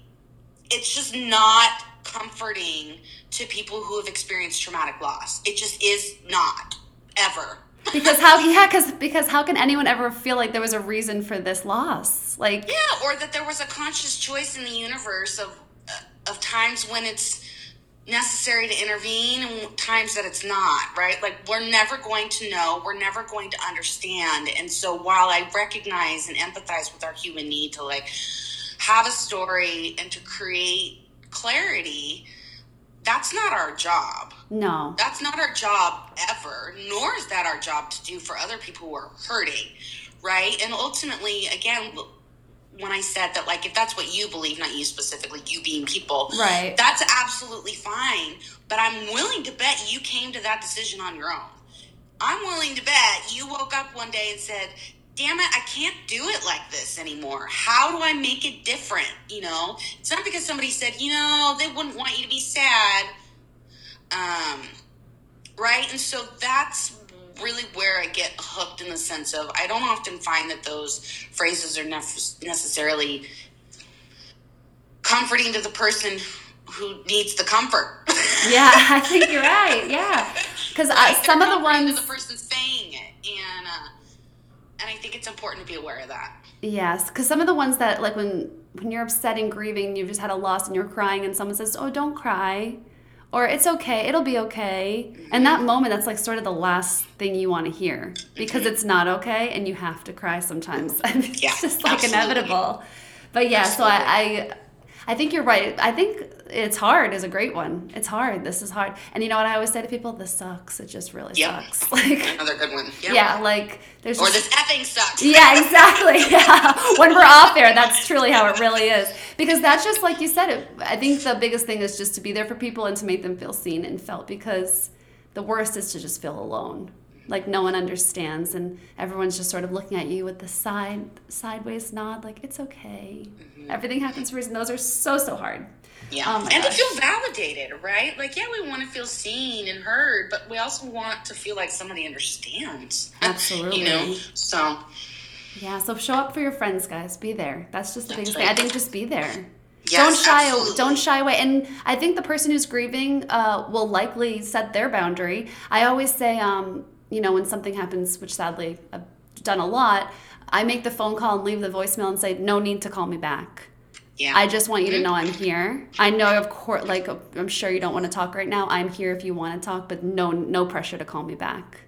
[SPEAKER 2] it's just not comforting to people who have experienced traumatic loss. It just is not ever.
[SPEAKER 1] Because how yeah because because how can anyone ever feel like there was a reason for this loss? Like
[SPEAKER 2] yeah or that there was a conscious choice in the universe of of times when it's necessary to intervene and times that it's not right? Like we're never going to know we're never going to understand. And so while i recognize and empathize with our human need to like have a story and to create clarity that's not our job.
[SPEAKER 1] No.
[SPEAKER 2] That's not our job ever, nor is that our job to do for other people who are hurting, right? And ultimately, again, when I said that, like, if that's what you believe, not you specifically, you being people,
[SPEAKER 1] right?
[SPEAKER 2] That's absolutely fine. But I'm willing to bet you came to that decision on your own. I'm willing to bet you woke up one day and said, damn it, I can't do it like this anymore. How do I make it different? You know, it's not because somebody said, you know, they wouldn't want you to be sad. Um, right? And so that's really where I get hooked in the sense of I don't often find that those phrases are nef- necessarily comforting to the person who needs the comfort.
[SPEAKER 1] yeah, I think you're right. Yeah, because some of the ones
[SPEAKER 2] the person saying it, and uh, and I think it's important to be aware of that.
[SPEAKER 1] Yes, because some of the ones that like when when you're upset and grieving, you've just had a loss and you're crying, and someone says, "Oh, don't cry," or "It's okay, it'll be okay," mm-hmm. and that moment, that's like sort of the last thing you want to hear because mm-hmm. it's not okay, and you have to cry sometimes. it's
[SPEAKER 2] yeah,
[SPEAKER 1] just like
[SPEAKER 2] absolutely.
[SPEAKER 1] inevitable. But yeah, absolutely. so I, I I think you're right. I think it's hard is a great one. It's hard. This is hard. And you know what I always say to people? This sucks. It just really yep. sucks.
[SPEAKER 2] Like another good one.
[SPEAKER 1] Yep. Yeah, like there's
[SPEAKER 2] Or
[SPEAKER 1] just,
[SPEAKER 2] this effing sucks.
[SPEAKER 1] Yeah, exactly. Yeah. when we're off there, that's truly how it really is. Because that's just like you said it. I think the biggest thing is just to be there for people and to make them feel seen and felt because the worst is to just feel alone like no one understands and everyone's just sort of looking at you with the side sideways nod like it's okay mm-hmm. Everything happens for a reason. Those are so so hard.
[SPEAKER 2] Yeah. Oh and gosh. to feel validated right? Like yeah we want to feel seen and heard but we also want to feel like somebody understands.
[SPEAKER 1] Absolutely.
[SPEAKER 2] you know? So.
[SPEAKER 1] Yeah so show up for your friends guys. Be there. That's just the biggest right. thing. I think just be there.
[SPEAKER 2] Yes,
[SPEAKER 1] don't shy
[SPEAKER 2] absolutely.
[SPEAKER 1] don't shy away. And i think the person who's grieving uh, will likely set their boundary. I always say um, you know, when something happens, which sadly I've done a lot, I make the phone call and leave the voicemail and say, no need to call me back.
[SPEAKER 2] Yeah.
[SPEAKER 1] I just want you to mm-hmm. know I'm here. I know, of course, like I'm sure you don't want to talk right now. I'm here if you want to talk, but no, no pressure to call me back.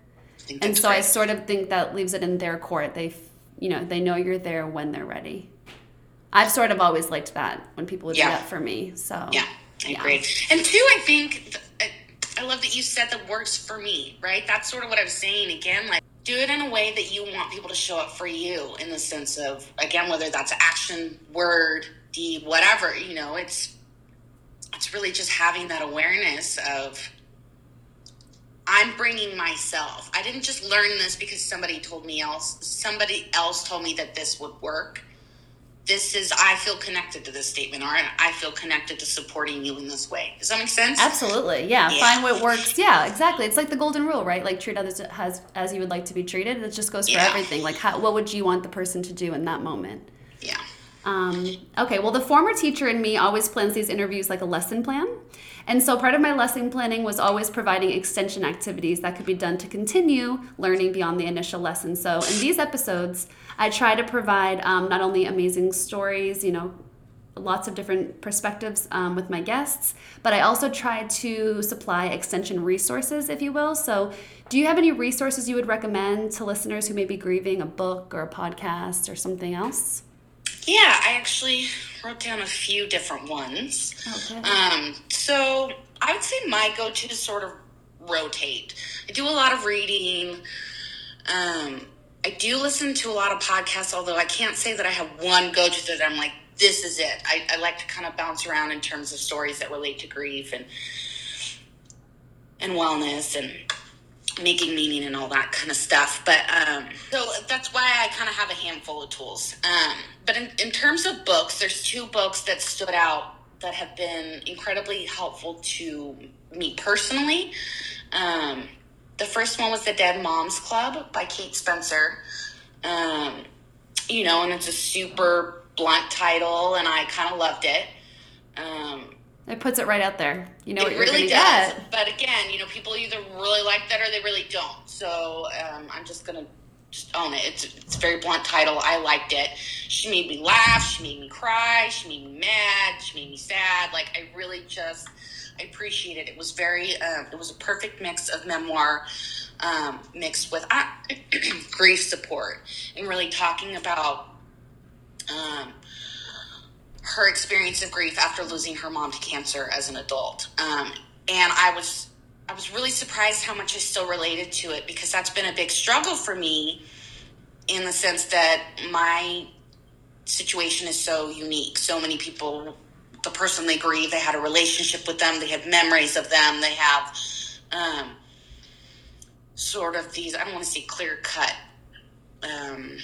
[SPEAKER 1] And so great. I sort of think that leaves it in their court. They, you know, they know you're there when they're ready. I've sort of always liked that when people would yeah. do that for me. So
[SPEAKER 2] yeah, I yeah. agree. And two, I think I love that you said the works for me, right? That's sort of what I was saying again. Like, do it in a way that you want people to show up for you in the sense of, again, whether that's action, word, deed, whatever, you know, it's, it's really just having that awareness of, I'm bringing myself. I didn't just learn this because somebody told me else, somebody else told me that this would work this is I feel connected to this statement, or I feel connected to supporting you in this way. Does that make sense?
[SPEAKER 1] Absolutely, yeah. yeah. Find what works. Yeah, exactly. It's like the golden rule, right? Like treat others as as you would like to be treated. It just goes for yeah. everything. Like, how, what would you want the person to do in that moment? Um, okay. Well, the former teacher in me always plans these interviews like a lesson plan. And so part of my lesson planning was always providing extension activities that could be done to continue learning beyond the initial lesson. So in these episodes, I try to provide um, not only amazing stories, you know, lots of different perspectives um, with my guests, but I also try to supply extension resources, if you will. So, do you have any resources you would recommend to listeners who may be grieving a book or a podcast or something else?
[SPEAKER 2] Yeah, I actually wrote down a few different ones. Okay. Um, so, I would say my go to sort of rotate. I do a lot of reading. Um, I do listen to a lot of podcasts, although I can't say that I have one go to that I'm like, this is it. I, I like to kind of bounce around in terms of stories that relate to grief and and wellness and making meaning and all that kind of stuff. But um, so that's why I kind of have a handful of tools. Um, but in, in terms of books, there's two books that stood out that have been incredibly helpful to me personally. Um, the first one was the Dead Moms Club by Kate Spencer. Um, you know, and it's a super blunt title, and I kind of loved it. Um,
[SPEAKER 1] it puts it right out there. You know, what
[SPEAKER 2] it really does. Get. But again, you know, people either really like that or they really don't. So um, I'm just gonna just own it. It's it's a very blunt title. I liked it. She made me laugh. She made me cry. She made me mad. She made me sad. Like I really just I appreciate it. It was very, uh, it was a perfect mix of memoir um, mixed with uh, grief support and really talking about um, her experience of grief after losing her mom to cancer as an adult. Um, and I was I was really surprised how much I still related to it because that's been a big struggle for me in the sense that my situation is so unique. So many people, the person they grieve, they had a relationship with them, they have memories of them, they have um, sort of these, I don't want to say clear cut um,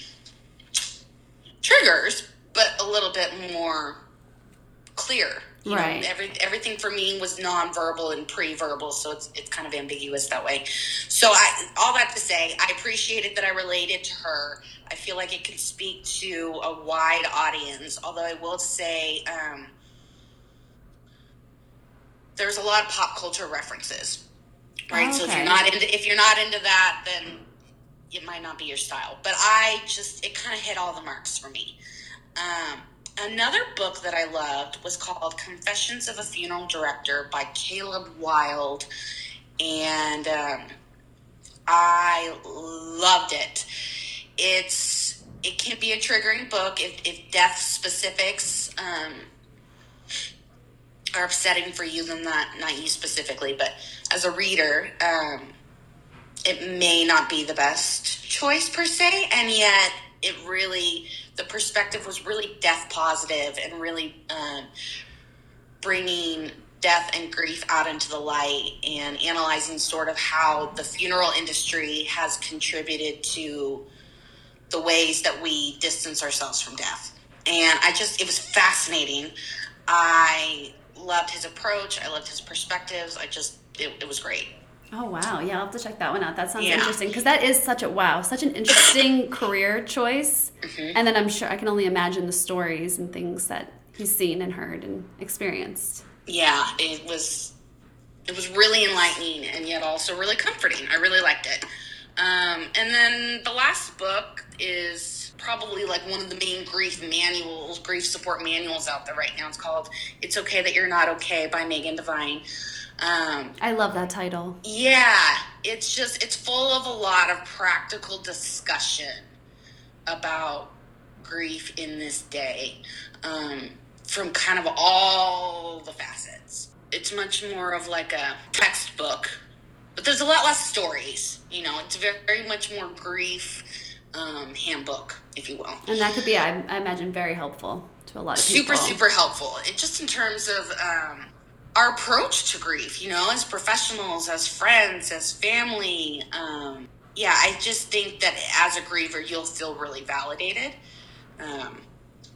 [SPEAKER 2] triggers, but a little bit more clear. You
[SPEAKER 1] right.
[SPEAKER 2] Know, every, everything for me was nonverbal and pre-verbal, so it's it's kind of ambiguous that way. So I all that to say, I appreciated that I related to her. I feel like it can speak to a wide audience. Although I will say, um, there's a lot of pop culture references, right?
[SPEAKER 1] Okay.
[SPEAKER 2] So if you're not into if you're not into that, then it might not be your style. But I just it kind of hit all the marks for me. Um, another book that I loved was called Confessions of a Funeral Director by Caleb Wilde. and um, I loved it. It's it can be a triggering book if, if death specifics um, are upsetting for you, then not not you specifically, but as a reader. Um, it may not be the best choice per se, and yet it really the perspective was really death positive and really um, bringing death and grief out into the light and analyzing sort of how the funeral industry has contributed to the ways that we distance ourselves from death. And I just, it was fascinating. I loved his approach. I loved his perspectives. I just, it, it was great.
[SPEAKER 1] Oh wow, yeah, I'll have to check that one out. That sounds
[SPEAKER 2] Yeah.
[SPEAKER 1] interesting because that is such a wow, such an interesting career choice.
[SPEAKER 2] Mm-hmm.
[SPEAKER 1] And then I'm sure I can only imagine the stories and things that he's seen and heard and experienced.
[SPEAKER 2] yeah, it was it was really enlightening and yet also really comforting. I really liked it. Um, and then the last book is probably like one of the main grief manuals, grief support manuals out there right now. It's called "It's Okay That You're Not Okay" by Megan Devine. Um,
[SPEAKER 1] I love that title.
[SPEAKER 2] yeah, it's just it's full of a lot of practical discussion about grief in this day um, from kind of all the facets. It's much more of like a textbook, but there's a lot less stories. You know, it's very, very much more grief um, handbook, if you will.
[SPEAKER 1] And that could be, I, I imagine, very helpful to a lot of
[SPEAKER 2] super
[SPEAKER 1] people.
[SPEAKER 2] super super helpful it just in terms of um, our approach to grief you know as professionals as friends as family um, yeah i just think that as a griever you'll feel really validated um,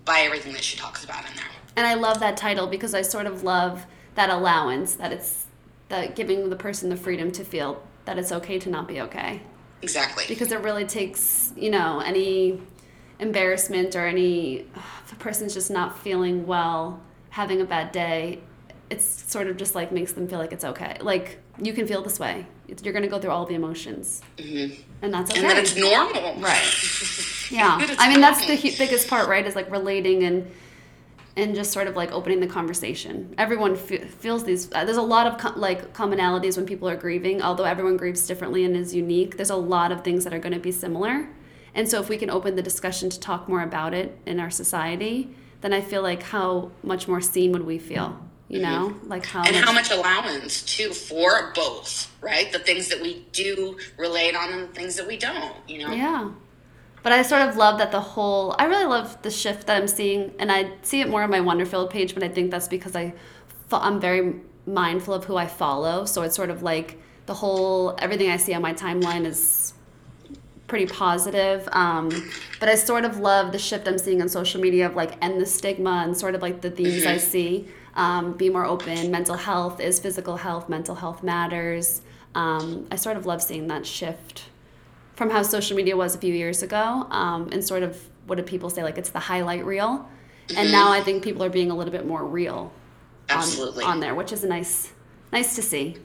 [SPEAKER 2] by everything that she talks about in there
[SPEAKER 1] And I love that title because I sort of love that allowance that it's that giving the person the freedom to feel that it's okay to not be okay.
[SPEAKER 2] exactly
[SPEAKER 1] because it really takes you know any embarrassment or any if a person's just not feeling well having a bad day it's sort of just like makes them feel like it's okay. Like you can feel this way. You're going to go through all the emotions. And that's okay
[SPEAKER 2] and that it's normal.
[SPEAKER 1] Right. Yeah. I mean that's the biggest part right is like relating and and just sort of like opening the conversation. Everyone fe- feels these uh, there's a lot of co- like commonalities when people are grieving although everyone grieves differently and is unique there's a lot of things that are going to be similar. And so if we can open the discussion to talk more about it in our society then i feel like how much more seen would we feel you know like how
[SPEAKER 2] and
[SPEAKER 1] much,
[SPEAKER 2] how much allowance too for both right the things that we do relate on and the things that we don't you know
[SPEAKER 1] Yeah. But I sort of love that the whole, I really love the shift that I'm seeing, and I see it more on my Wonderfilled page, but I think that's because I, I'm very mindful of who I follow. So it's sort of like the whole, everything I see on my timeline is pretty positive. Um, but I sort of love the shift I'm seeing on social media of like end the stigma and sort of like the themes I see. Um, be more open. Mental health is physical health. Mental health matters. Um, I sort of love seeing that shift from how social media was a few years ago um, and sort of what did people say like it's the highlight reel and now i think people are being a little bit more real on,
[SPEAKER 2] Absolutely.
[SPEAKER 1] on there which is a nice nice to see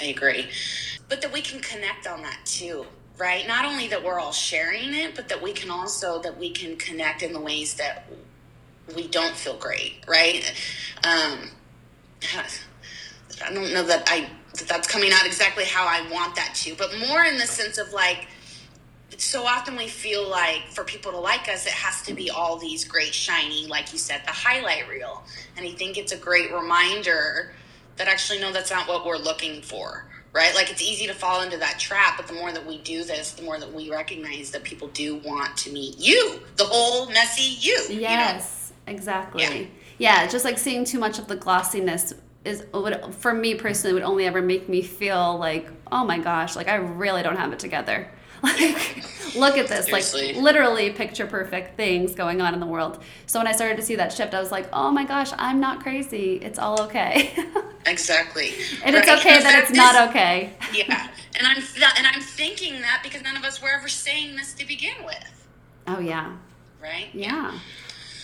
[SPEAKER 2] I agree. But that we can connect on that too, right? Not only that we're all sharing it, but that we can also that we can connect in the ways that we don't feel great, right? Um, I don't know that I that that's coming out exactly how I want that to, but more in the sense of like so often we feel like for people to like us, it has to be all these great, shiny, like you said, the highlight reel. And I think it's a great reminder that actually, no, that's not what we're looking for, right? Like it's easy to fall into that trap, but the more that we do this, the more that we recognize that people do want to meet you, the whole messy you.
[SPEAKER 1] Yes, you know? Exactly. Yeah. yeah, just like seeing too much of the glossiness is would for me personally would only ever make me feel like oh my gosh like i really don't have it together. Like look at this Seriously. like literally picture perfect things going on in the world. So when i started to see that shift i was like oh my gosh i'm not crazy. It's all okay.
[SPEAKER 2] Exactly.
[SPEAKER 1] And right. it's okay that it's not okay.
[SPEAKER 2] Yeah. And i'm and i'm thinking that because none of us were ever saying this to begin with.
[SPEAKER 1] Oh yeah.
[SPEAKER 2] Right?
[SPEAKER 1] Yeah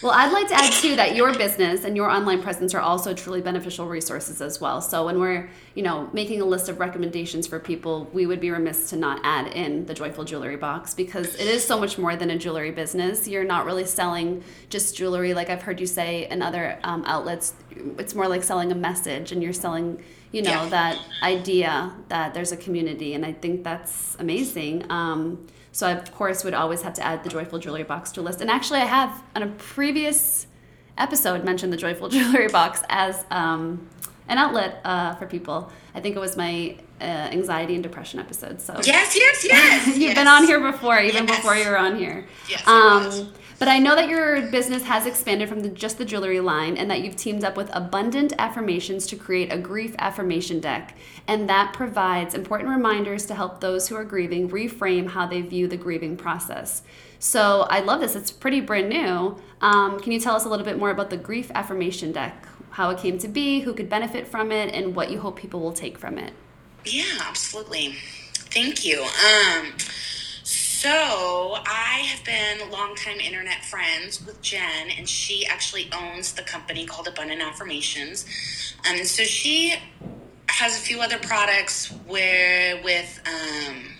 [SPEAKER 1] well, I'd like to add too that your business and your online presence are also truly beneficial resources as well. So when we're, you know, making a list of recommendations for people, we would be remiss to not add in the Joyful Jewelry Box because it is so much more than a jewelry business. You're not really selling just jewelry, like I've heard you say in other um, outlets. It's more like selling a message, and you're selling, you know, yeah. that idea that there's a community, and I think that's amazing. Um, so I, of course, would always have to add the Joyful Jewelry Box to a list. And actually, I have on a previous episode mentioned the Joyful Jewelry Box as um, an outlet uh, for people. I think it was my uh, anxiety and depression episode. So
[SPEAKER 2] yes, yes, yes.
[SPEAKER 1] you've
[SPEAKER 2] yes.
[SPEAKER 1] been on here before, even yes. before you were on here.
[SPEAKER 2] Yes. Um,
[SPEAKER 1] but I know that your business has expanded from the, just the jewelry line and that you've teamed up with Abundant Affirmations to create a grief affirmation deck. And that provides important reminders to help those who are grieving reframe how they view the grieving process. So I love this. It's pretty brand new. Um, can you tell us a little bit more about the grief affirmation deck? How it came to be, who could benefit from it, and what you hope people will take from it?
[SPEAKER 2] Yeah, absolutely. Thank you. Um, so I have been longtime internet friends with Jen, and she actually owns the company called Abundant Affirmations. Um, and so she has a few other products where with um,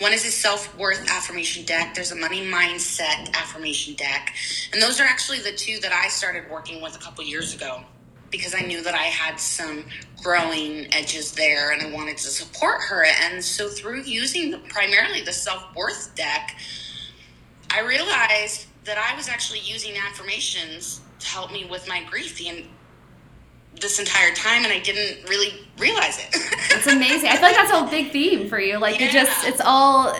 [SPEAKER 2] one is a self worth affirmation deck. There's a money mindset affirmation deck, and those are actually the two that I started working with a couple years ago because I knew that I had some growing edges there and I wanted to support her. And so through using the, primarily the self worth deck, I realized that I was actually using affirmations to help me with my grief the, this entire time and I didn't really realize it.
[SPEAKER 1] It's amazing. I feel like that's a big theme for you. Like yeah. you just it's all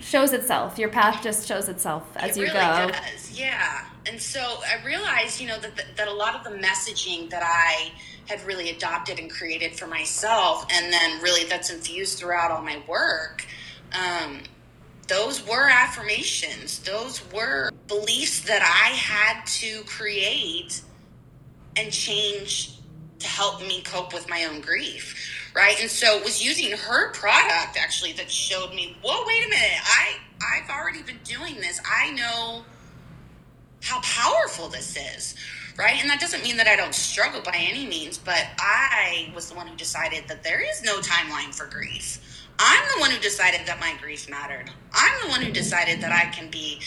[SPEAKER 1] shows itself. Your path just shows itself as
[SPEAKER 2] it
[SPEAKER 1] you
[SPEAKER 2] really
[SPEAKER 1] go.
[SPEAKER 2] Does. Yeah and so I realized, you know, that, that a lot of the messaging that I had really adopted and created for myself, and then really that's infused throughout all my work, um, those were affirmations. Those were beliefs that I had to create and change to help me cope with my own grief. Right. And so it was using her product actually that showed me, whoa, wait a minute. I, I've already been doing this. I know how powerful this is right? And that doesn't mean that I don't struggle by any means, but I was the one who decided that there is no timeline for grief. I'm the one who decided that my grief mattered. I'm the one who decided that I can be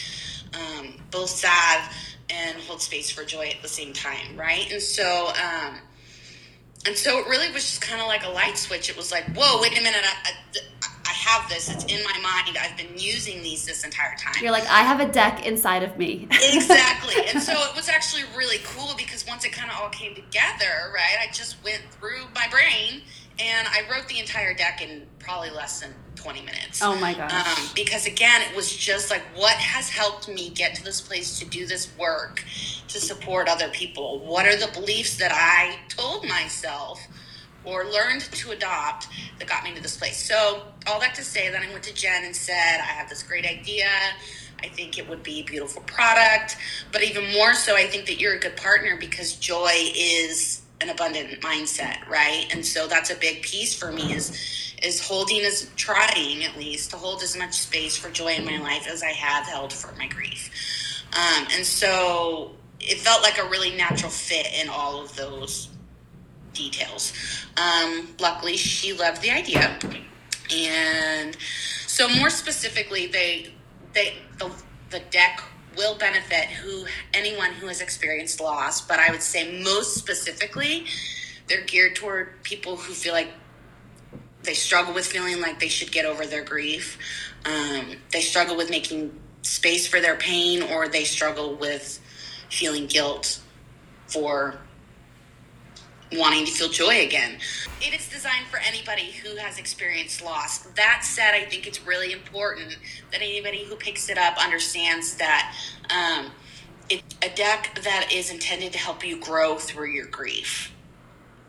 [SPEAKER 2] um, both sad and hold space for joy at the same time, right? And so, um, and so it really was just kind of like a light switch. It was like, whoa, wait a minute, I, I, I have this. It's in my mind. I've been using these this entire time.
[SPEAKER 1] You're like, I have a deck inside of me.
[SPEAKER 2] exactly. And so it was actually really cool because once it kind of all came together, right, I just went through my brain and I wrote the entire deck in probably less than 20 minutes.
[SPEAKER 1] Oh my gosh. Um,
[SPEAKER 2] because again, it was just like, what has helped me get to this place to do this work, to support other people? What are the beliefs that I told myself? or learned to adopt that got me to this place. So, all that to say, then I went to Jen and said, I have this great idea. I think it would be a beautiful product. But even more so, I think that you're a good partner because joy is an abundant mindset, right? And so that's a big piece for me is is holding as trying at least to hold as much space for joy in my life as I have held for my grief. Um, and so it felt like a really natural fit in all of those details. Um, luckily, she loved the idea, and so more specifically, they they the the deck will benefit who anyone who has experienced loss, but I would say most specifically, they're geared toward people who feel like they struggle with feeling like they should get over their grief. Um, they struggle with making space for their pain, or they struggle with feeling guilt for wanting to feel joy again. It is designed for anybody who has experienced loss. That said, I think it's really important that anybody who picks it up understands that um, it's a deck that is intended to help you grow through your grief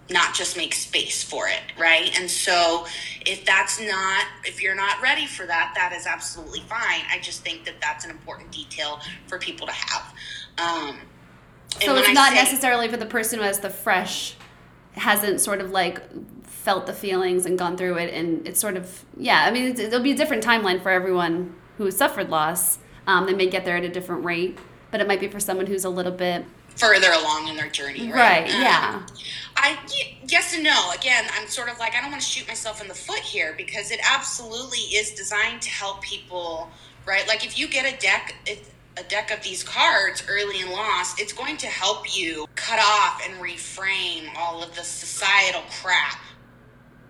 [SPEAKER 2] not just make space for it, right? And so if that's not, if you're not ready for that, that is absolutely fine. I just think that that's an important detail for people to have. Um,
[SPEAKER 1] so it's not say, necessarily for the person who has the fresh, hasn't sort of like felt the feelings and gone through it, and it's sort of yeah. I mean, it'll be a different timeline for everyone who has suffered loss. Um, they may get there at a different rate, but it might be for someone who's a little bit
[SPEAKER 2] further along in their journey, right?
[SPEAKER 1] Right. Um, yeah.
[SPEAKER 2] I yes and no. Again, I'm sort of like I don't want to shoot myself in the foot here because it absolutely is designed to help people, right? Like if you get a deck a deck of these cards early in loss, it's going to help you cut off and reframe all of the societal crap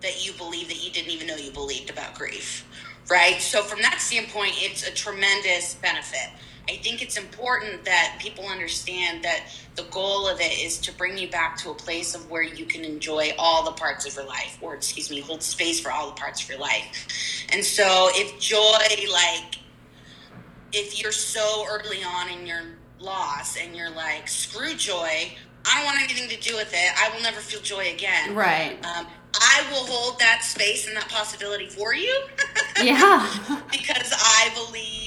[SPEAKER 2] that you believe that you didn't even know you believed about grief, right? So from that standpoint, it's a tremendous benefit. I think it's important that people understand that the goal of it is to bring you back to a place of where you can enjoy all the parts of your life, or excuse me, hold space for all the parts of your life. And so, if joy, like, if you're so early on in your loss and you're like, screw joy, I don't want anything to do with it, I will never feel joy again.
[SPEAKER 1] Right.
[SPEAKER 2] Um, I will hold that space and that possibility for you.
[SPEAKER 1] yeah.
[SPEAKER 2] because I believe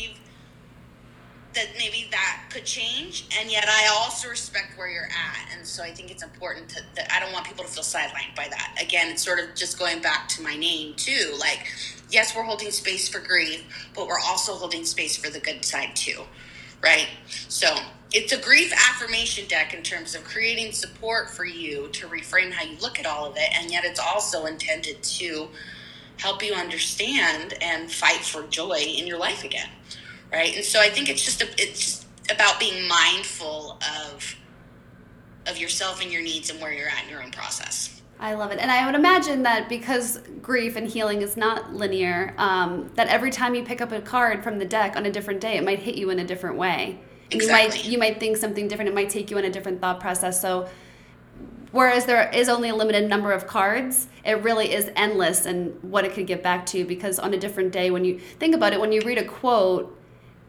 [SPEAKER 2] that maybe that could change and yet i also respect where you're at and so i think it's important to that i don't want people to feel sidelined by that. Again it's sort of just going back to my name too like yes we're holding space for grief but we're also holding space for the good side too right? So it's a grief affirmation deck in terms of creating support for you to reframe how you look at all of it and yet it's also intended to help you understand and fight for joy in your life again right? And so I think it's just a, it's about being mindful of of yourself and your needs and where you're at in your own process.
[SPEAKER 1] I love it, and I would imagine that because grief and healing is not linear, um, that every time you pick up a card from the deck on a different day, it might hit you in a different way.
[SPEAKER 2] Exactly.
[SPEAKER 1] You might you might think something different. It might take you in a different thought process. So whereas there is only a limited number of cards it really is endless and what it could get back to because on a different day when you think about it when you read a quote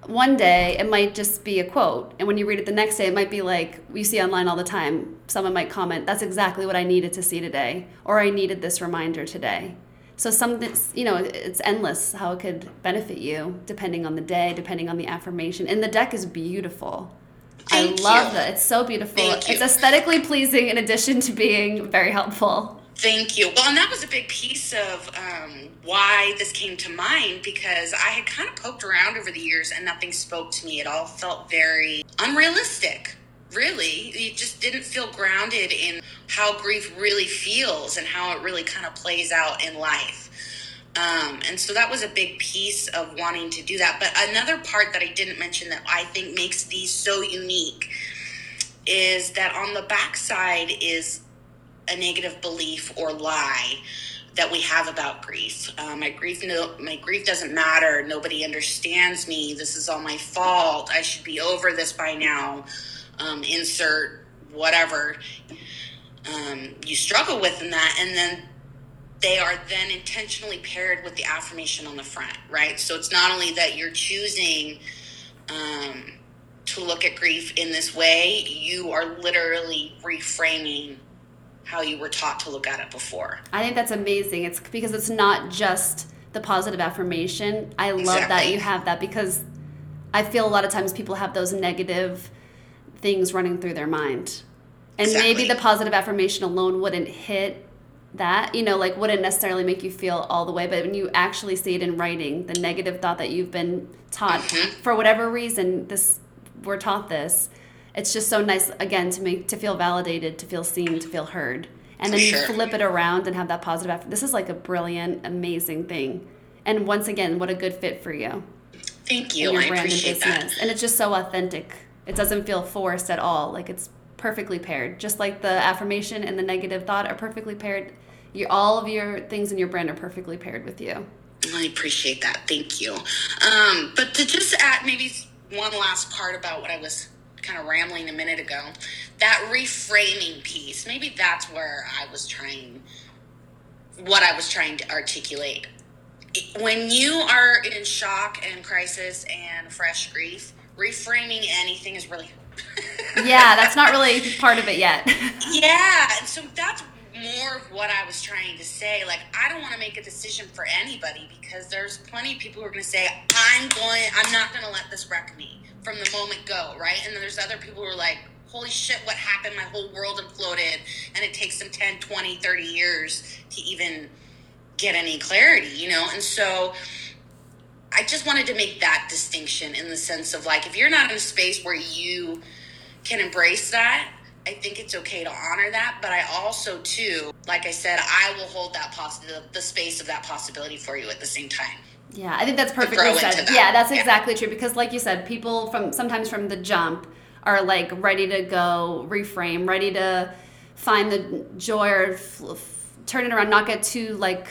[SPEAKER 1] one day it might just be a quote and when you read it the next day it might be like you see online all the time someone might comment that's exactly what i needed to see today or i needed this reminder today so some you know it's endless how it could benefit you depending on the day depending on the affirmation and the deck is beautiful
[SPEAKER 2] Thank
[SPEAKER 1] i love
[SPEAKER 2] you.
[SPEAKER 1] that it's so beautiful
[SPEAKER 2] Thank
[SPEAKER 1] it's
[SPEAKER 2] you.
[SPEAKER 1] aesthetically pleasing in addition to being very helpful
[SPEAKER 2] Thank you. Well, and that was a big piece of um, why this came to mind because I had kind of poked around over the years and nothing spoke to me. It all felt very unrealistic. Really, it just didn't feel grounded in how grief really feels and how it really kind of plays out in life. Um, and so that was a big piece of wanting to do that. But another part that I didn't mention that I think makes these so unique is that on the backside is a negative belief or lie that we have about grief. Uh, my grief, no, my grief doesn't matter. Nobody understands me. This is all my fault. I should be over this by now. Um, insert whatever um, you struggle with in that, and then they are then intentionally paired with the affirmation on the front, right? So it's not only that you're choosing. Um, to look at grief in this way, you are literally reframing how you were taught to look at it before.
[SPEAKER 1] I think that's amazing. It's because it's not just the positive affirmation. I love exactly. that you have that because I feel a lot of times people have those negative things running through their mind. And exactly. maybe the positive affirmation alone wouldn't hit that, you know, like wouldn't necessarily make you feel all the way, but when you actually see it in writing, the negative thought that you've been taught mm-hmm. for whatever reason, this we're taught this, it's just so nice again to make to feel validated, to feel seen, to feel heard. And then sure. you flip it around and have that positive effort. This is like a brilliant, amazing thing. And once again, what a good fit for you.
[SPEAKER 2] Thank you. I appreciate that.
[SPEAKER 1] And it's just so authentic. It doesn't feel forced at all. Like it's perfectly paired. Just like the affirmation and the negative thought are perfectly paired. you all of your things in your brand are perfectly paired with you.
[SPEAKER 2] I appreciate that. Thank you. Um, but to just add maybe one last part about what I was kind of rambling a minute ago, that reframing piece, maybe that's where I was trying, what I was trying to articulate. When you are in shock and crisis and fresh grief, reframing anything is really
[SPEAKER 1] yeah, that's not really part of it yet.
[SPEAKER 2] yeah, and so that's more of what I was trying to say. Like, I don't want to make a decision for anybody because there's plenty of people who are going to say, I'm going, I'm not going to let this wreck me from the moment go, right? And then there's other people who are like, holy shit, what happened? My whole world imploded. And it takes them 10, 20, 30 years to even get any clarity, you know? And so I just wanted to make that distinction in the sense of like, if you're not in a space where you can embrace that, I think it's okay to honor that, but I also too, like I said, I will hold that possibility, the space of that possibility for you at the same time.
[SPEAKER 1] Yeah, I think that's perfectly said. Yeah, that's exactly yeah. true because, like you said, people from sometimes from the jump are like ready to go reframe, ready to find the joy or f- f- turn it around, not get too like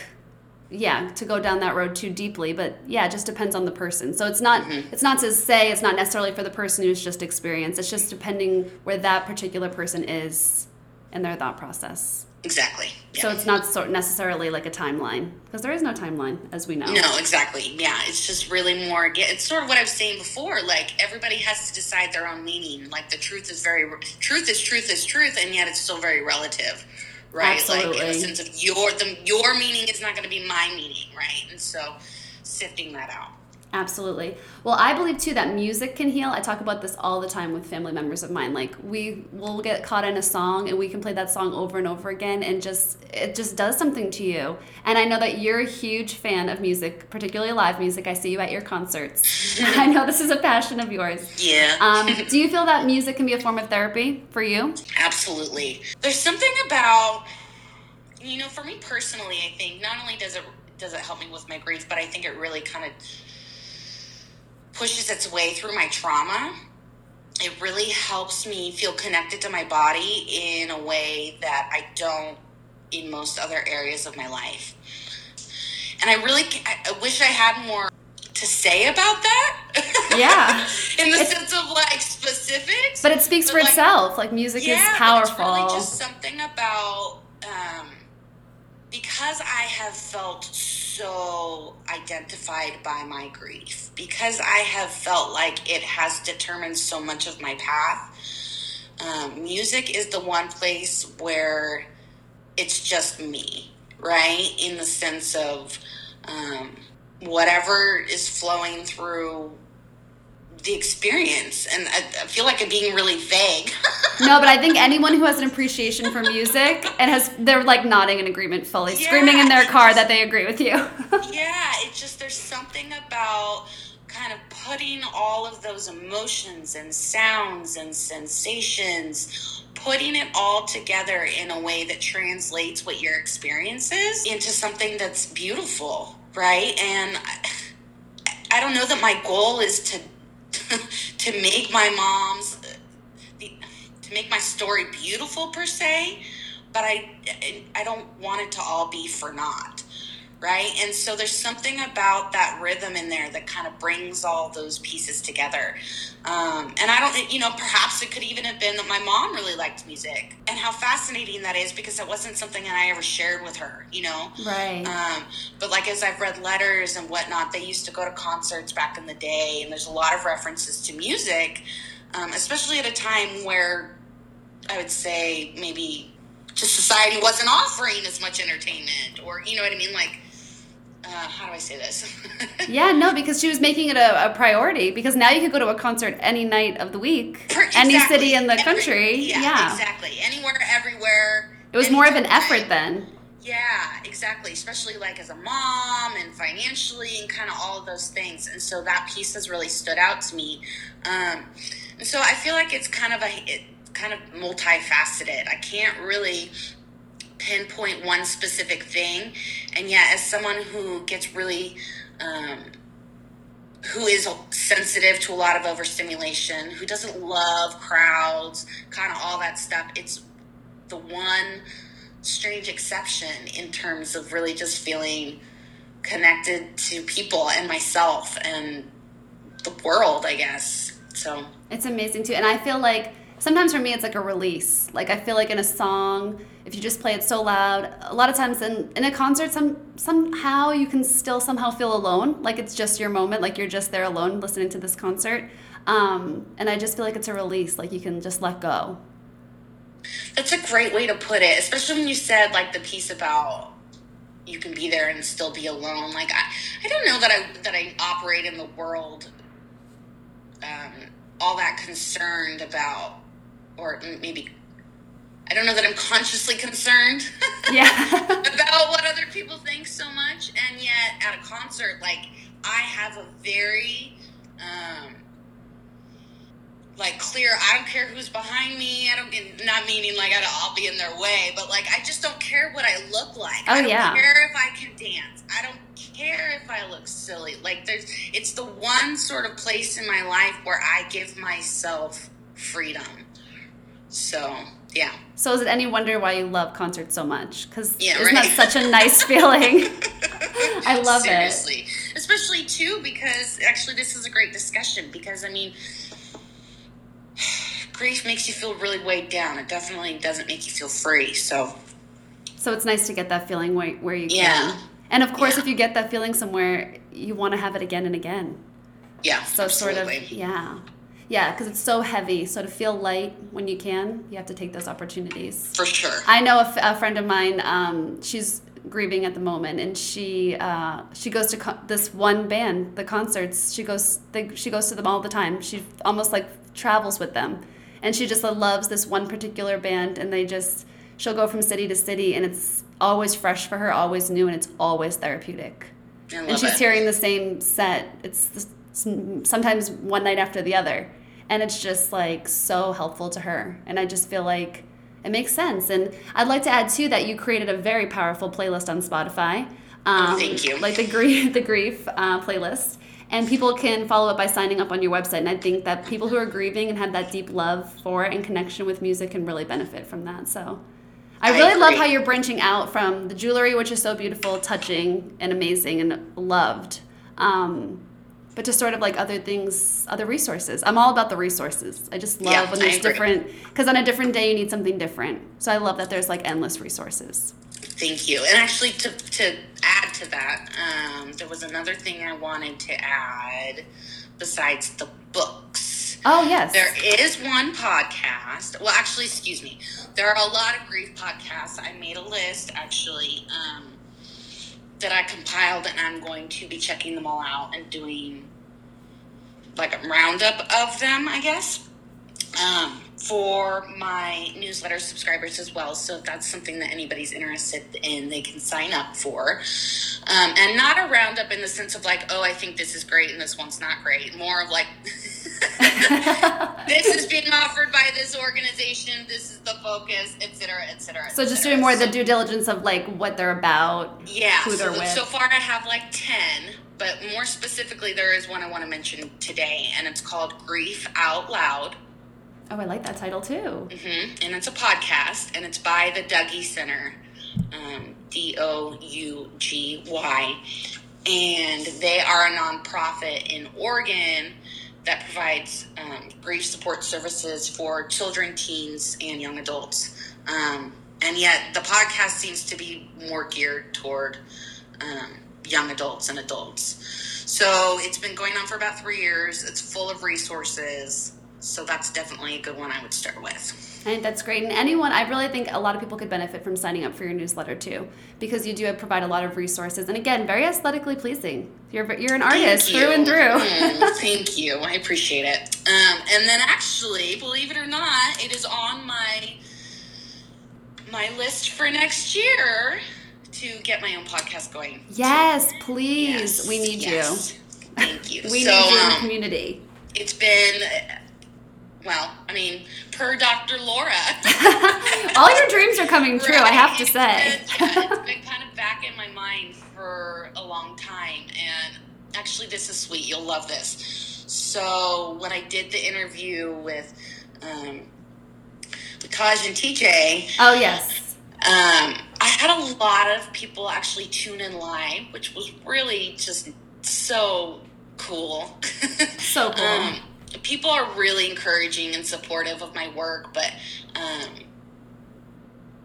[SPEAKER 1] yeah to go down that road too deeply but yeah it just depends on the person so it's not mm-hmm. it's not to say it's not necessarily for the person who's just experienced it's just depending where that particular person is in their thought process
[SPEAKER 2] exactly
[SPEAKER 1] yeah. so it's not so necessarily like a timeline because there is no timeline as we know
[SPEAKER 2] no exactly yeah it's just really more it's sort of what i was saying before like everybody has to decide their own meaning like the truth is very truth is truth is truth and yet it's still very relative right? Absolutely. Like in the sense of your the your meaning is not going to be my meaning, right? And so sifting that out.
[SPEAKER 1] Absolutely. Well, I believe too that music can heal. I talk about this all the time with family members of mine. Like we will get caught in a song and we can play that song over and over again and just it just does something to you. And I know that you're a huge fan of music, particularly live music. I see you at your concerts. I know this is a passion of yours.
[SPEAKER 2] Yeah.
[SPEAKER 1] um, do you feel that music can be a form of therapy for you?
[SPEAKER 2] Absolutely. There's something about you know, for me personally, I think not only does it does it help me with my grief, but I think it really kind of pushes its way through my trauma. It really helps me feel connected to my body in a way that I don't in most other areas of my life. And I really, I wish I had more to say about that.
[SPEAKER 1] Yeah.
[SPEAKER 2] in the it's, sense of like specifics.
[SPEAKER 1] But it speaks but for like, itself. Like music yeah, is powerful.
[SPEAKER 2] It's really just something about, um, because I have felt so identified by my grief, because I have felt like it has determined so much of my path, um, music is the one place where it's just me, right? In the sense of um, whatever is flowing through the experience and I, I, feel like i'm being really vague.
[SPEAKER 1] No but i think anyone who has an appreciation for music and has they're like nodding in agreement fully yeah, screaming in their car just, that they agree with you.
[SPEAKER 2] Yeah it's just there's something about kind of putting all of those emotions and sounds and sensations putting it all together in a way that translates what your experience is into something that's beautiful right? And I, I don't know that my goal is to to make my mom's uh, to make my story beautiful per se but i i don't want it to all be for naught right? And so there's something about that rhythm in there that kind of brings all those pieces together. Um, and i don't you know perhaps it could even have been that my mom really liked music. And how fascinating that is because it wasn't something that i ever shared with her you know?
[SPEAKER 1] Right.
[SPEAKER 2] Um, but like as i've read letters and whatnot they used to go to concerts back in the day and there's a lot of references to music um, especially at a time where i would say maybe just society wasn't offering as much entertainment or you know what i mean? Like uh, how do I say this?
[SPEAKER 1] yeah, no, because she was making it a, a, priority. Because now you could go to a concert any night of the week, exactly. any city in the Every, country. Yeah, yeah,
[SPEAKER 2] exactly. Anywhere, everywhere.
[SPEAKER 1] It was more of an effort then.
[SPEAKER 2] Yeah, exactly. Especially like as a mom and financially and kind of all of those things. And so that piece has really stood out to me. Um, and so I feel like it's kind of a it, kind of multifaceted. I can't really pinpoint one specific thing. And yet, as someone who gets really, um, who is sensitive to a lot of overstimulation, who doesn't love crowds, kind of all that stuff, it's the one strange exception in terms of really just feeling connected to people and myself and the world, I guess. So
[SPEAKER 1] it's amazing too. And I feel like sometimes for me it's like a release. Like I feel like in a song, if you just play it so loud, a lot of times in, in a concert some somehow you can still somehow feel alone. Like it's just your moment, like you're just there alone listening to this concert. Um, and I just feel like it's a release, like you can just let go.
[SPEAKER 2] That's a great way to put it, especially when you said like the piece about you can be there and still be alone. Like I, I don't know that I that I operate in the world um, all that concerned about, or maybe I don't know that I'm consciously concerned.
[SPEAKER 1] Yeah.
[SPEAKER 2] about what other people think so much, and yet at a concert, like I have a very um, like clear. I don't care who's behind me. I don't get not meaning like I will be in their way, but like I just don't care what I look like.
[SPEAKER 1] Oh
[SPEAKER 2] I don't
[SPEAKER 1] yeah.
[SPEAKER 2] care if I can dance. I don't care if I look silly. Like there's it's the one sort of place in my life where I give myself freedom. So, yeah.
[SPEAKER 1] So is it any wonder why you love concerts so much? Because
[SPEAKER 2] yeah,
[SPEAKER 1] isn't
[SPEAKER 2] right?
[SPEAKER 1] that such a nice feeling? I love
[SPEAKER 2] Seriously.
[SPEAKER 1] it. Seriously.
[SPEAKER 2] Especially too because actually this is a great discussion because I mean grief makes you feel really weighed down. It definitely doesn't make you feel free. So
[SPEAKER 1] So it's nice to get that feeling where, where you
[SPEAKER 2] Yeah.
[SPEAKER 1] can. And of course,
[SPEAKER 2] Yeah.
[SPEAKER 1] if you get that feeling somewhere, you want to have it again and again.
[SPEAKER 2] yeah,
[SPEAKER 1] So
[SPEAKER 2] absolutely.
[SPEAKER 1] sort of, yeah. Yeah, because it's so heavy. So to feel light when you can, you have to take those opportunities.
[SPEAKER 2] for sure.
[SPEAKER 1] I know a, f- a friend of mine. Um, she's grieving at the moment, and she uh, she goes to co- this one band, the concerts. She goes they, she goes to them all the time. She almost like travels with them, and she just loves this one particular band. And they just she'll go from city to city, and it's always fresh for her, always new, and it's always therapeutic.
[SPEAKER 2] I
[SPEAKER 1] And she's
[SPEAKER 2] it.
[SPEAKER 1] hearing the same set. It's, it's sometimes one night after the other, and it's just like so helpful to her. And I just feel like it makes sense. And I'd like to add too that you created a very powerful playlist on Spotify. Um,
[SPEAKER 2] Oh, thank you.
[SPEAKER 1] Like the grief, the grief uh, playlist, and people can follow it by signing up on your website. And I think that people who are grieving and have that deep love for and connection with music can really benefit from that. So. I
[SPEAKER 2] I
[SPEAKER 1] really love how you're branching out from the jewelry, which is so beautiful, touching, and amazing, and loved. Um, but just sort of like other things, other resources. I'm all about the resources. I just love
[SPEAKER 2] Yeah,
[SPEAKER 1] when there's different, because on a different day you need something different. So I love that there's like endless resources.
[SPEAKER 2] Thank you. And actually, to, to add to that, um, there was another thing I wanted to add besides the books.
[SPEAKER 1] Oh yes.
[SPEAKER 2] There is one podcast. Well, actually, excuse me. There are a lot of grief podcasts. I made a list actually um, that I compiled, and I'm going to be checking them all out and doing like a roundup of them, I guess, um, for my newsletter subscribers as well. So if that's something that anybody's interested in, they can sign up for. Um, and not a roundup in the sense of like, oh, I think this is great and this one's not great. More of like, this is being offered by this organization. This is the focus, et cetera, et cetera. et
[SPEAKER 1] so just
[SPEAKER 2] cetera.
[SPEAKER 1] doing more of the due diligence of like what they're about.
[SPEAKER 2] yeah.
[SPEAKER 1] who
[SPEAKER 2] so,
[SPEAKER 1] they're
[SPEAKER 2] th-
[SPEAKER 1] with.
[SPEAKER 2] so far, I have like 10, but more specifically, there is one I want to mention today, and it's called Grief Out Loud.
[SPEAKER 1] Oh, I like that title too.
[SPEAKER 2] Mm-hmm. And it's a podcast, and it's by the Dougy Center, um, D O U G Y. And they are a nonprofit in Oregon that provides um, grief support services for children, teens, and young adults. Um, and yet, the podcast seems to be more geared toward um, young adults and adults. So it's been going on for about three years. It's full of resources. So that's definitely a good one I would start with.
[SPEAKER 1] I think that's great. And anyone, I really think a lot of people could benefit from signing up for your newsletter too, because you do provide a lot of resources. And again, very aesthetically pleasing. You're, you're an artist
[SPEAKER 2] Thank
[SPEAKER 1] through and through.
[SPEAKER 2] Mm, thank you. I appreciate it. Um, and then actually, believe it or not, it is on my my list for next year to get my own podcast going.
[SPEAKER 1] Yes, please.
[SPEAKER 2] Yes,
[SPEAKER 1] we need
[SPEAKER 2] yes. Thank you.
[SPEAKER 1] you. We
[SPEAKER 2] so,
[SPEAKER 1] need you in the
[SPEAKER 2] um,
[SPEAKER 1] community.
[SPEAKER 2] it's been well, I mean, per Dr. Laura.
[SPEAKER 1] All your dreams are coming true, I have to
[SPEAKER 2] It's
[SPEAKER 1] say.
[SPEAKER 2] been- yeah, it's been kind of back in my mind for a long time. And actually, this is sweet. You'll love this. So, when I did the interview with, um, with Taj and TJ,
[SPEAKER 1] Oh, yes.
[SPEAKER 2] Um, I had a lot of people actually tune in live, which was really just so cool.
[SPEAKER 1] So cool. um,
[SPEAKER 2] people are really encouraging and supportive of my work, but um,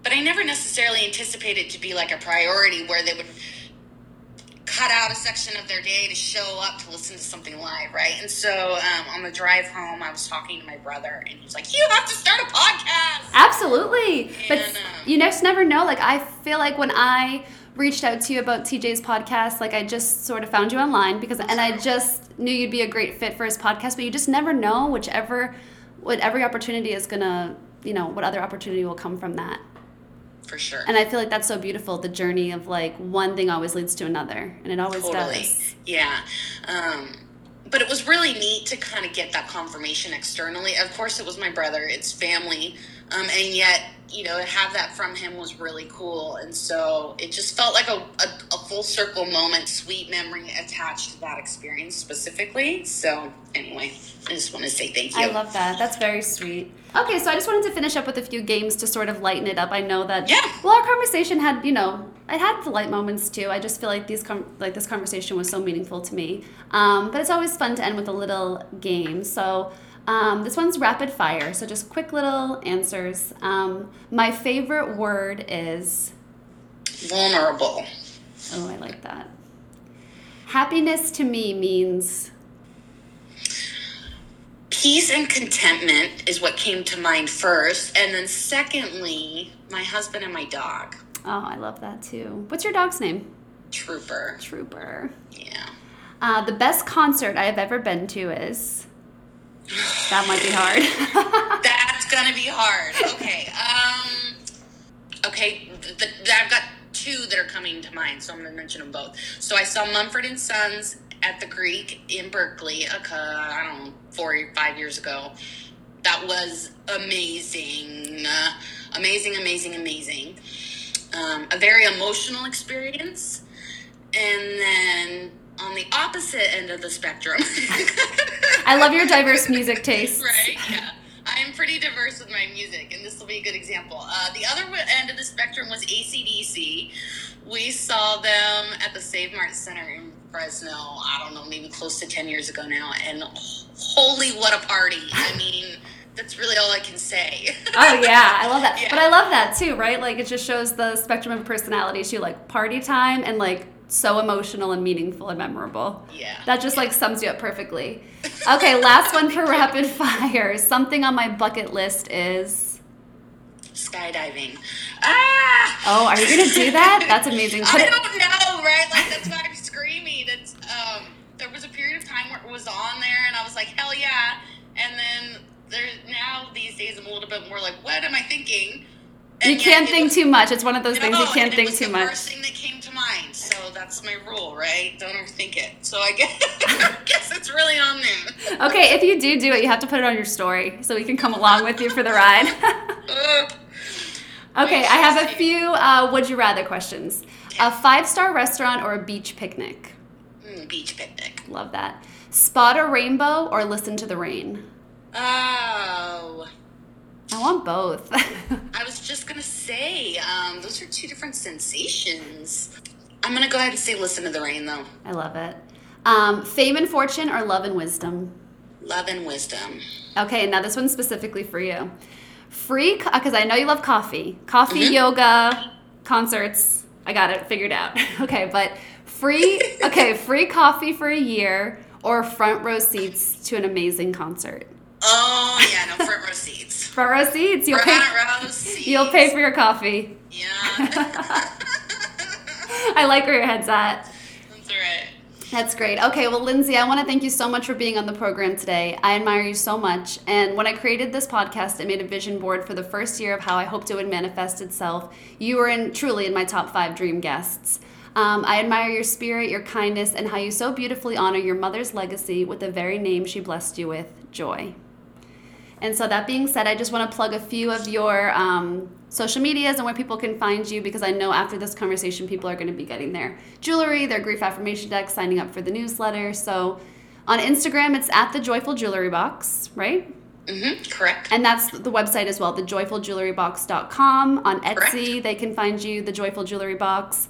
[SPEAKER 2] but I never necessarily anticipated to be like a priority where they would cut out a section of their day to show up to listen to something live, right? And so um, on the drive home, I was talking to my brother, and he was like, "You have to start a podcast."
[SPEAKER 1] Absolutely, and, but um, you just never know. Like I feel like when I reached out to you about TJ's podcast, like I just sort of found you online because, and I just knew you'd be a great fit for his podcast. But you just never know whichever, what every opportunity is gonna, you know, what other opportunity will come from that
[SPEAKER 2] for sure.
[SPEAKER 1] And I feel like that's so beautiful. The journey of like one thing always leads to another, and it always totally. does.
[SPEAKER 2] Yeah. Um, but it was really neat to kind of get that confirmation externally. Of course, it was my brother, it's family, um, and yet you know, to have that from him was really cool. And so it just felt like a, a, a, full circle moment, sweet memory attached to that experience specifically. So, anyway, I just want to say thank you.
[SPEAKER 1] I love that. That's very sweet. Okay, so I just wanted to finish up with a few games to sort of lighten it up. I know that,
[SPEAKER 2] yeah.
[SPEAKER 1] well, our conversation had, you know, I had the light moments too. I just feel like these like this conversation was so meaningful to me. Um, but it's always fun to end with a little game. So, um, this one's rapid fire, so just quick little answers. Um, my favorite word is
[SPEAKER 2] vulnerable.
[SPEAKER 1] Oh, I like that. Happiness to me means
[SPEAKER 2] peace and contentment is what came to mind first, and then secondly, my husband and my dog.
[SPEAKER 1] Oh, I love that too. What's your dog's name?
[SPEAKER 2] Trooper.
[SPEAKER 1] Trooper.
[SPEAKER 2] Yeah.
[SPEAKER 1] Uh, the best concert I have ever been to is. That might be hard.
[SPEAKER 2] That's gonna be hard. Okay. Um. Okay. I've got two that are coming to mind, so I'm gonna mention them both. So I saw Mumford and Sons at the Greek in Berkeley. Uh, I don't know, four or five years ago. That was amazing, uh, amazing, amazing, amazing. Um, a very emotional experience, and then on the opposite end of the spectrum.
[SPEAKER 1] I love your diverse music taste.
[SPEAKER 2] Right, yeah. I'm pretty diverse with my music, and this will be a good example. Uh, the other end of the spectrum was AC/DC. We saw them at the Save Mart Center in Fresno, I don't know, maybe close to 10 years ago now, and holy, what a party! I mean, that's really all I can say.
[SPEAKER 1] oh yeah, I love that. Yeah. But I love that too, right? Like it just shows the spectrum of personalities. You like party time and like so emotional and meaningful and memorable.
[SPEAKER 2] Yeah.
[SPEAKER 1] That just like sums you up perfectly. Okay, last one for rapid fire. Something on my bucket list is
[SPEAKER 2] skydiving. Ah!
[SPEAKER 1] Oh, are you gonna do that? That's amazing.
[SPEAKER 2] Put I don't know, right? Like that's why I'm screaming. It's um there was a period of time where it was on there and I was like, hell yeah. And then there's now these days I'm a little bit more like, what am I thinking?
[SPEAKER 1] And you can't think was, too much. It's one of those things you can't think too much.
[SPEAKER 2] First thing that came to mind, so that's my rule, right? Don't overthink it. So I guess, I guess it's really on there.
[SPEAKER 1] Okay, if you do do it, you have to put it on your story so we can come along with you for the ride. okay, I have a few uh, would you rather questions. A five star restaurant or a beach picnic?
[SPEAKER 2] Mm, beach picnic.
[SPEAKER 1] Love that. Spot a rainbow or listen to the rain?
[SPEAKER 2] Oh.
[SPEAKER 1] I want both.
[SPEAKER 2] I was just gonna say, um, those are two different sensations. I'm gonna go ahead and say listen to the rain though.
[SPEAKER 1] I love it. Um, fame and fortune or love and wisdom?
[SPEAKER 2] Love and wisdom.
[SPEAKER 1] Okay, now this one's specifically for you. Free, because I know you love coffee. Coffee, mm-hmm. yoga, concerts. I got it figured out. okay, but free, okay, free coffee for a year or front row seats to an amazing concert.
[SPEAKER 2] Oh yeah, no front row seats.
[SPEAKER 1] front row seats. You'll front pay, row seats. You'll pay for your coffee.
[SPEAKER 2] Yeah.
[SPEAKER 1] I like where your head's
[SPEAKER 2] at. That's right.
[SPEAKER 1] That's great. Okay, well, Lindsay, I want to thank you so much for being on the program today. I admire you so much. And when I created this podcast, I made a vision board for the first year of how I hoped it would manifest itself. You were in truly in my top five dream guests. Um, I admire your spirit, your kindness, and how you so beautifully honor your mother's legacy with the very name she blessed you with, Joy. And so, that being said, I just want to plug a few of your um, social medias and where people can find you because I know after this conversation, people are going to be getting their jewelry, their grief affirmation deck, signing up for the newsletter. So, on Instagram, it's at the Joyful Jewelry Box, right?
[SPEAKER 2] Mm-hmm, correct.
[SPEAKER 1] And that's the website as well, thejoyfuljewelrybox.com. On Etsy,
[SPEAKER 2] Correct.
[SPEAKER 1] they can find you, The Joyful Jewelry Box.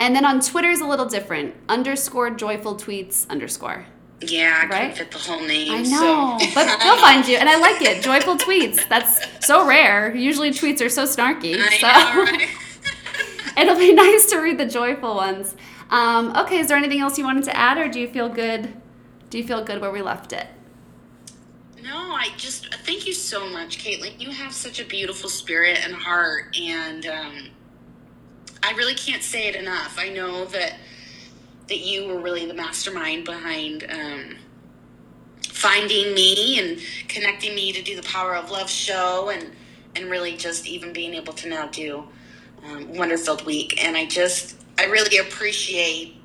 [SPEAKER 1] And then on Twitter is a little different. Underscore joyful tweets underscore.
[SPEAKER 2] Yeah, I
[SPEAKER 1] Right?
[SPEAKER 2] couldn't fit the whole name.
[SPEAKER 1] I know,
[SPEAKER 2] so.
[SPEAKER 1] but they'll find you, and I like it. Joyful tweets. That's so rare. Usually tweets are so snarky.
[SPEAKER 2] I
[SPEAKER 1] so
[SPEAKER 2] know, right?
[SPEAKER 1] it'll be nice to read the joyful ones. Um, okay, is there anything else you wanted to add, or do you feel good? Do you feel good where we left it?
[SPEAKER 2] No, I just thank you so much, Caitlin. You have such a beautiful spirit and heart, and um, I really can't say it enough. I know that that you were really the mastermind behind um, finding me and connecting me to do the Power of Love show, and and really just even being able to now do um, Wonderfilled Week. And I just I really appreciate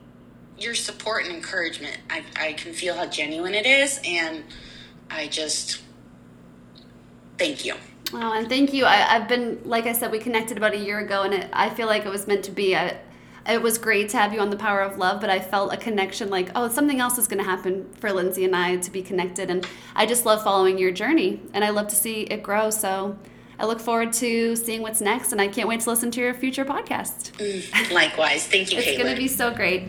[SPEAKER 2] your support and encouragement. I I can feel how genuine it is, and I just thank you.
[SPEAKER 1] Oh, and thank you. I, I've been, like I said, we connected about a year ago, and it, I feel like it was meant to be. I, it was great to have you on the power of love, but I felt a connection like, oh, something else is going to happen for Lindsay and I to be connected. And I just love following your journey, and I love to see it grow. So I look forward to seeing what's next, and I can't wait to listen to your future podcast.
[SPEAKER 2] Mm, likewise, thank you,
[SPEAKER 1] It's going to be so great.